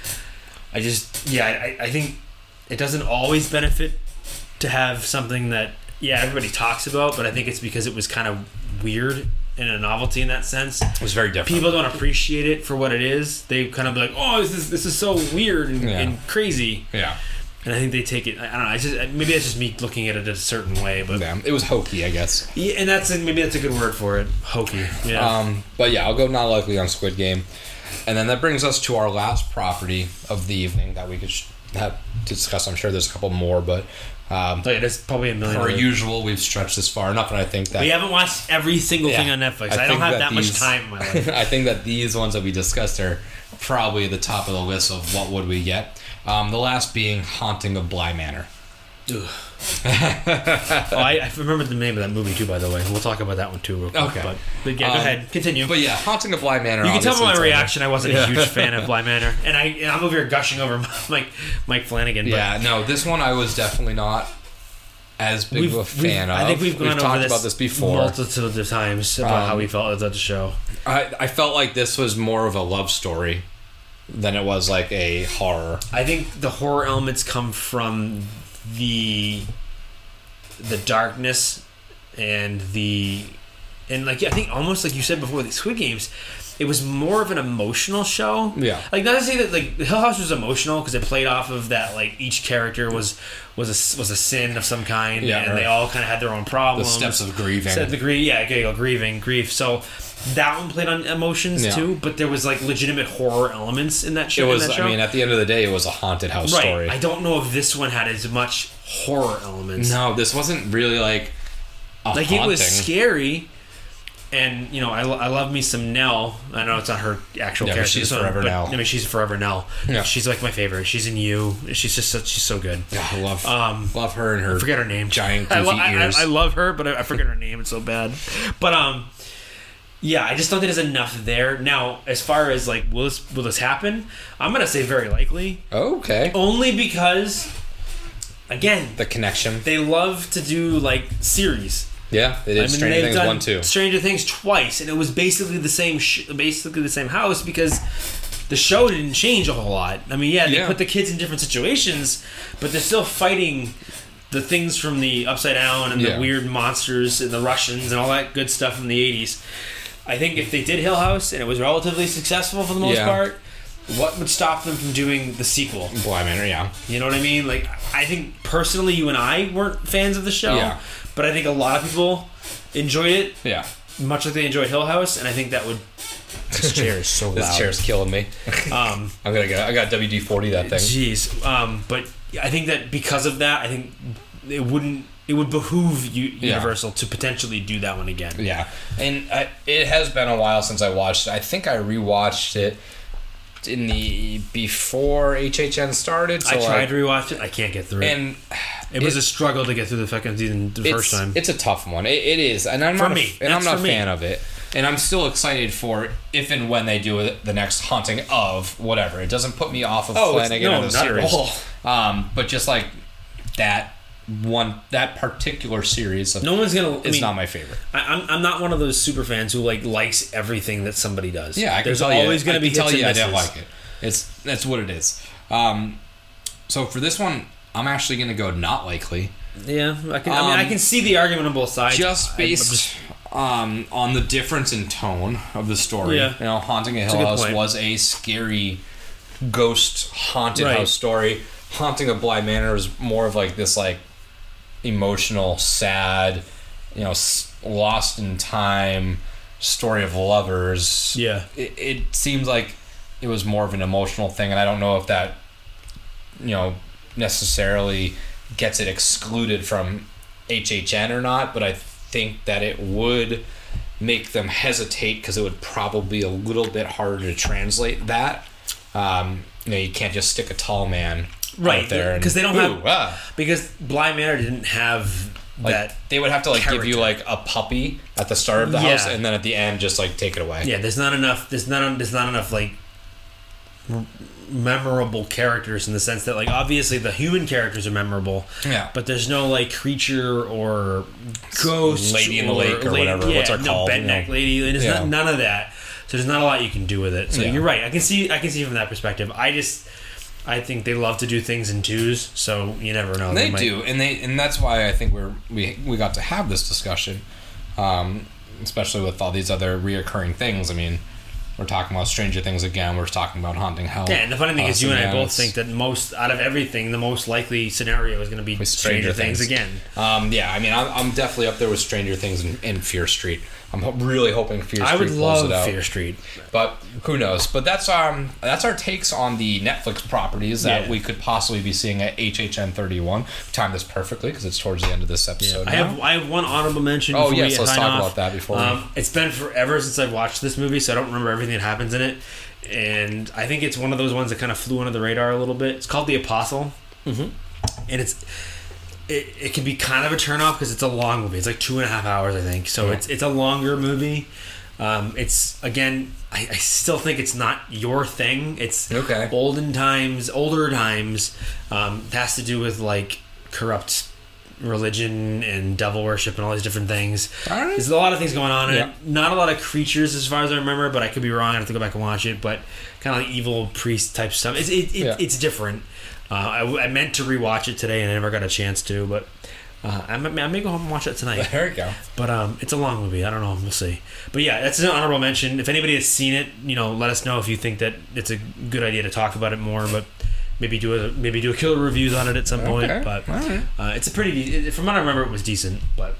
I just, yeah, I, I think it doesn't always benefit to have something that, yeah, everybody talks about. But I think it's because it was kind of weird and a novelty in that sense. It was very different. People don't appreciate it for what it is. They kind of be like, "Oh, this is this is so weird and, Yeah. and crazy." yeah. And I think they take it. I don't know. Just maybe that's just me looking at it a certain way, but Yeah. It was hokey, I guess. yeah, and that's maybe that's a good word for it. Hokey. Yeah. Um, but yeah, I'll go not likely on Squid Game. And then that brings us to our last property of the evening that we could sh- have to discuss. I'm sure there's a couple more, but um, so yeah, there's probably a million. per usual, we've stretched this far enough, and I think that we haven't watched every single Yeah. thing on Netflix. I, I don't have that that, much time in my life. I think that these ones that we discussed are probably at the top of the list of what would we get. Um, the last being Haunting of Bly Manor. Oh, I, I remember the name of that movie too. By the way, we'll talk about that one too. Real quick. Okay. But, but yeah, go Um, ahead. Continue. But yeah, Haunting of Bly Manor. you can tell by my reaction. I wasn't Yeah. a huge fan of Bly Manor, and I and I'm over here gushing over Mike Mike Flanagan. But Yeah, no, this one I was definitely not as big of a fan of. I think we've gone over talked this about this before. multitude of times about Um, how we felt about the show. I, I felt like this was more of a love story than it was like a horror. I think the horror elements come from the the darkness and the and like I think almost like you said before the Squid Games, it was more of an emotional show. Yeah. Like not to say that like Hill House was emotional because it played off of that like each character was was a was a sin of some kind Yeah, and right. they all kind of had their own The problems. steps of grieving. Said the grief, yeah, okay, grieving, grief. So that one played on emotions Yeah. too, but there was like legitimate horror elements in that show. it was. show. I mean, at the end of the day, it was a haunted house Right. story. I don't know if this one had as much horror elements. no, this wasn't really like a like haunting. it was scary. And you know, I, I love me some Nell. I know it's not her actual Yeah, character. she's forever but, Nell. I mean, she's forever Nell. Yeah. she's like my favorite. She's in you. She's just such, she's so good. Yeah, I love Um, love her and her I forget her name. giant I, goofy lo- I, ears. I, I love her, but I, I forget her name. It's so bad. But um, yeah, I just don't think there's enough there. Now, as far as like, will this will this happen? I'm gonna say very likely, okay. only because, again, The connection. they love to do like series. Yeah, they did Stranger they've Things done one too. Stranger Things twice, and it was basically the same, sh- basically the same house because the show didn't change a whole lot. I mean, yeah, they Yeah. put the kids in different situations, but they're still fighting the things from the Upside Down and Yeah. the weird monsters and the Russians and all that good stuff from the '80s. I think if they did Hill House and it was relatively successful for the most Yeah. part, what would stop them from doing the sequel? Bly Manor, yeah. You know what I mean? Like, I think personally, you and I weren't fans of the show, Yeah. But I think a lot of people enjoyed it Yeah. much like they enjoyed Hill House, and I think that would. This chair is so loud. This chair's killing me. Um, I'm gonna get. I got WD forty that thing. jeez. Um, but I think that because of that, I think it wouldn't. It would behoove U- Yeah. Universal to potentially do that one again. Yeah, and I, it has been a while since I watched it. I think I rewatched it in the before HHN started. So I tried like, to rewatch it. I can't get through it. and it was a struggle to get through the second season the first time. It's a tough one. It, it is, and I'm For not a- me. and I'm not a for me. fan of it. And I'm still excited for if and when they do it, the next haunting of whatever. It doesn't put me off of Oh, it's- Flanagan no, or the series. Um, but just like that one, that particular series of, no one's gonna. I mean, not my favorite. I, I'm, I'm not one of those super fans who like likes everything that somebody does. Yeah, I there's always you, going I to be tell hits you I misses. like it. It's that's what it is. Um, so for this one, I'm actually going to go not likely, Yeah, I can. I mean, Um, I can see the argument on both sides. just based just- um, on the difference in tone of the story. Yeah. You know, haunting a a Hill good House point. was a scary ghost haunted Right. house story. Haunting a Bly Manor is more of like this like emotional, sad, you know, s- lost in time story of lovers. Yeah. it, it seems like it was more of an emotional thing, and I don't know if that, you know, necessarily gets it excluded from HHN or not. But I think that it would make them hesitate because it would probably be a little bit harder to translate that. Um, you know, you can't just stick a tall man Right, out there 'cause they don't Ooh, have- ah. because Bly Manor didn't have like that. they would have to like give you like a puppy at the start of the Yeah. house and then at the end just like take it away. Yeah, there's not enough. There's not. There's not enough like memorable characters in the sense that like obviously the human characters are memorable. Yeah. But there's no like creature or ghost Lady in the lake or whatever. Yeah, What's our no, call, bed you neck know? lady. There's Yeah. not, none of that. So there's not a lot you can do with it. So Yeah. you're right. I can see I can see from that perspective. I just I think they love to do things in twos, so you never know. They might- do, and they and that's why I think we're we we got to have this discussion, um, especially with all these other reoccurring things. I mean, we're talking about Stranger Things again. We're talking about Haunting Hell. Yeah, and the funny thing is, you and I both think that most out of everything, the most likely scenario is going to be With Stranger, Things. again. Um, yeah, I mean, I'm, I'm definitely up there with Stranger Things and, and Fear Street. I'm ho- really hoping Fear Street I would love it out. Fear Street. but who knows? But that's um that's our takes on the Netflix properties that Yeah. we could possibly be seeing at HHN 31. Time this perfectly because it's towards the end of this episode. I now. have I have one honorable mention. Oh, yes, we let's talk off. about that before we- Um, it's been forever since I've watched this movie, so I don't remember everything that happens in it. And I think it's one of those ones that kind of flew under the radar a little bit. It's called The Apostle, mm-hmm. and it's it, it can be kind of a turnoff because it's a long movie. It's like two and a half hours, I think. So Yeah. it's it's a longer movie. Um, it's again, I, I still think it's not your thing. It's Okay. olden times, older times. Um, it has to do with like corrupt religion and devil worship and all these different things. Right. There's a lot of things going on Yeah. Not a lot of creatures as far as I remember, but I could be wrong. I have to go back and watch it. But kind of like evil priest type stuff. It's it, it, Yeah. it's different. Uh, I, I meant to rewatch it today and I never got a chance to, but. Uh, I, may, I may go home and watch it tonight. There you go. But um, it's a long movie. I don't know. We'll see. But yeah, that's an honorable mention. If anybody has seen it, you know, let us know if you think that it's a good idea to talk about it more. But maybe do a maybe do a killer reviews on it at some point. Okay. But All right. uh, it's a pretty. It, from what I remember, it was decent. But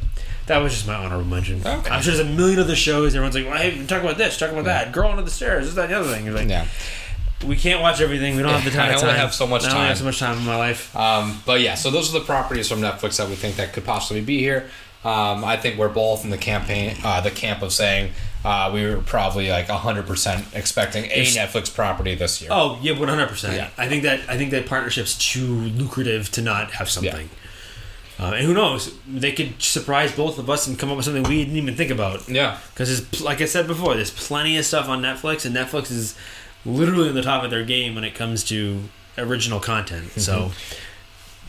that was just my honorable mention. Okay. I'm sure there's a million other shows. Everyone's like, well, hey, talk about this, talk about that. Girl under the stairs. This, that, the other thing. You're like, Yeah. we can't watch everything. We don't have the time. I only time. have so much I only time. have so much time in my life. Um, but yeah, so those are the properties from Netflix that we think that could possibly be here. Um, I think we're both in the campaign, uh, the camp of saying uh, we were probably like hundred percent expecting a Netflix property this year. Oh yeah, one hundred percent. Yeah. I think that I think that partnership's too lucrative to not have something. Uh, and who knows? They could surprise both of us and come up with something we didn't even think about. Yeah. Because like I said before, there's plenty of stuff on Netflix, and Netflix is literally on the top of their game when it comes to original content. So,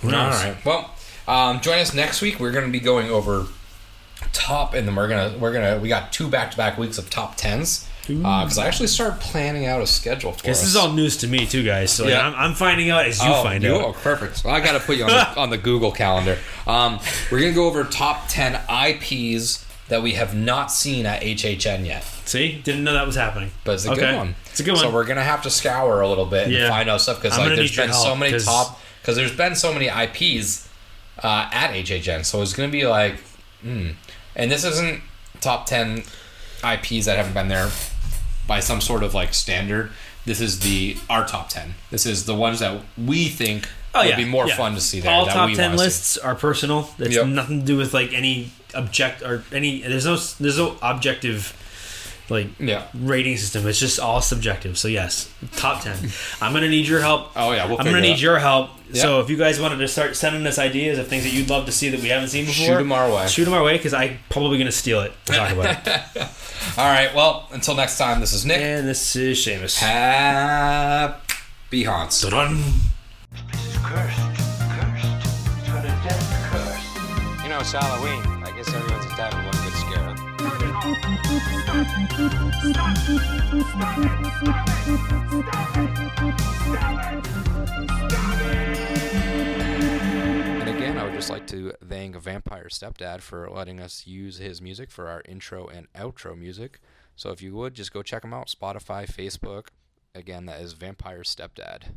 who Mm-hmm. All knows? right. Well, um, join us next week. We're going to be going over top, and then we're gonna we're gonna we got two back to back weeks of top tens because I actually started planning out a schedule for This us. is all news to me too, guys. So Yeah. I'm, I'm finding out as you oh, find you- out. Oh, perfect. Well, I got to put you on the, on the Google calendar. Um, we're gonna go over top ten IPs that we have not seen at HHN yet. See, didn't know that was happening. But it's a Okay. good one. It's a good one. So we're gonna have to scour a little bit and find out stuff because like there's been so many 'cause- top because there's been so many IPs uh, at HHN. So it's gonna be like, hmm. And this isn't top ten IPs that haven't been there by some sort of like standard. This is the our top ten. This is the ones that we think oh, would be more Oh, yeah. fun to see there. All that top we ten wanna see. lists are personal. It's Yep. nothing to do with like any object or any. There's no there's no objective like Yeah. rating system. It's just all subjective. So yes, top ten. I'm gonna need your help. Oh yeah, we'll I'm gonna need out. your help. Yeah. So if you guys wanted to start sending us ideas of things that you'd love to see that we haven't seen before, shoot them our way. Shoot them our way because I'm probably gonna steal it to talk about it. All right. Well, until next time. This is Nick. and this is Seamus. Happy haunts. Dun-dun. This is cursed. Cursed. It's got a death curse. You know, it's Halloween. I guess everyone's entitled to one good scare. And again, I would just like to thank Vampire Stepdad for letting us use his music for our intro and outro music. So if you would, just go check him out Spotify, Facebook. Again, that is Vampire Stepdad.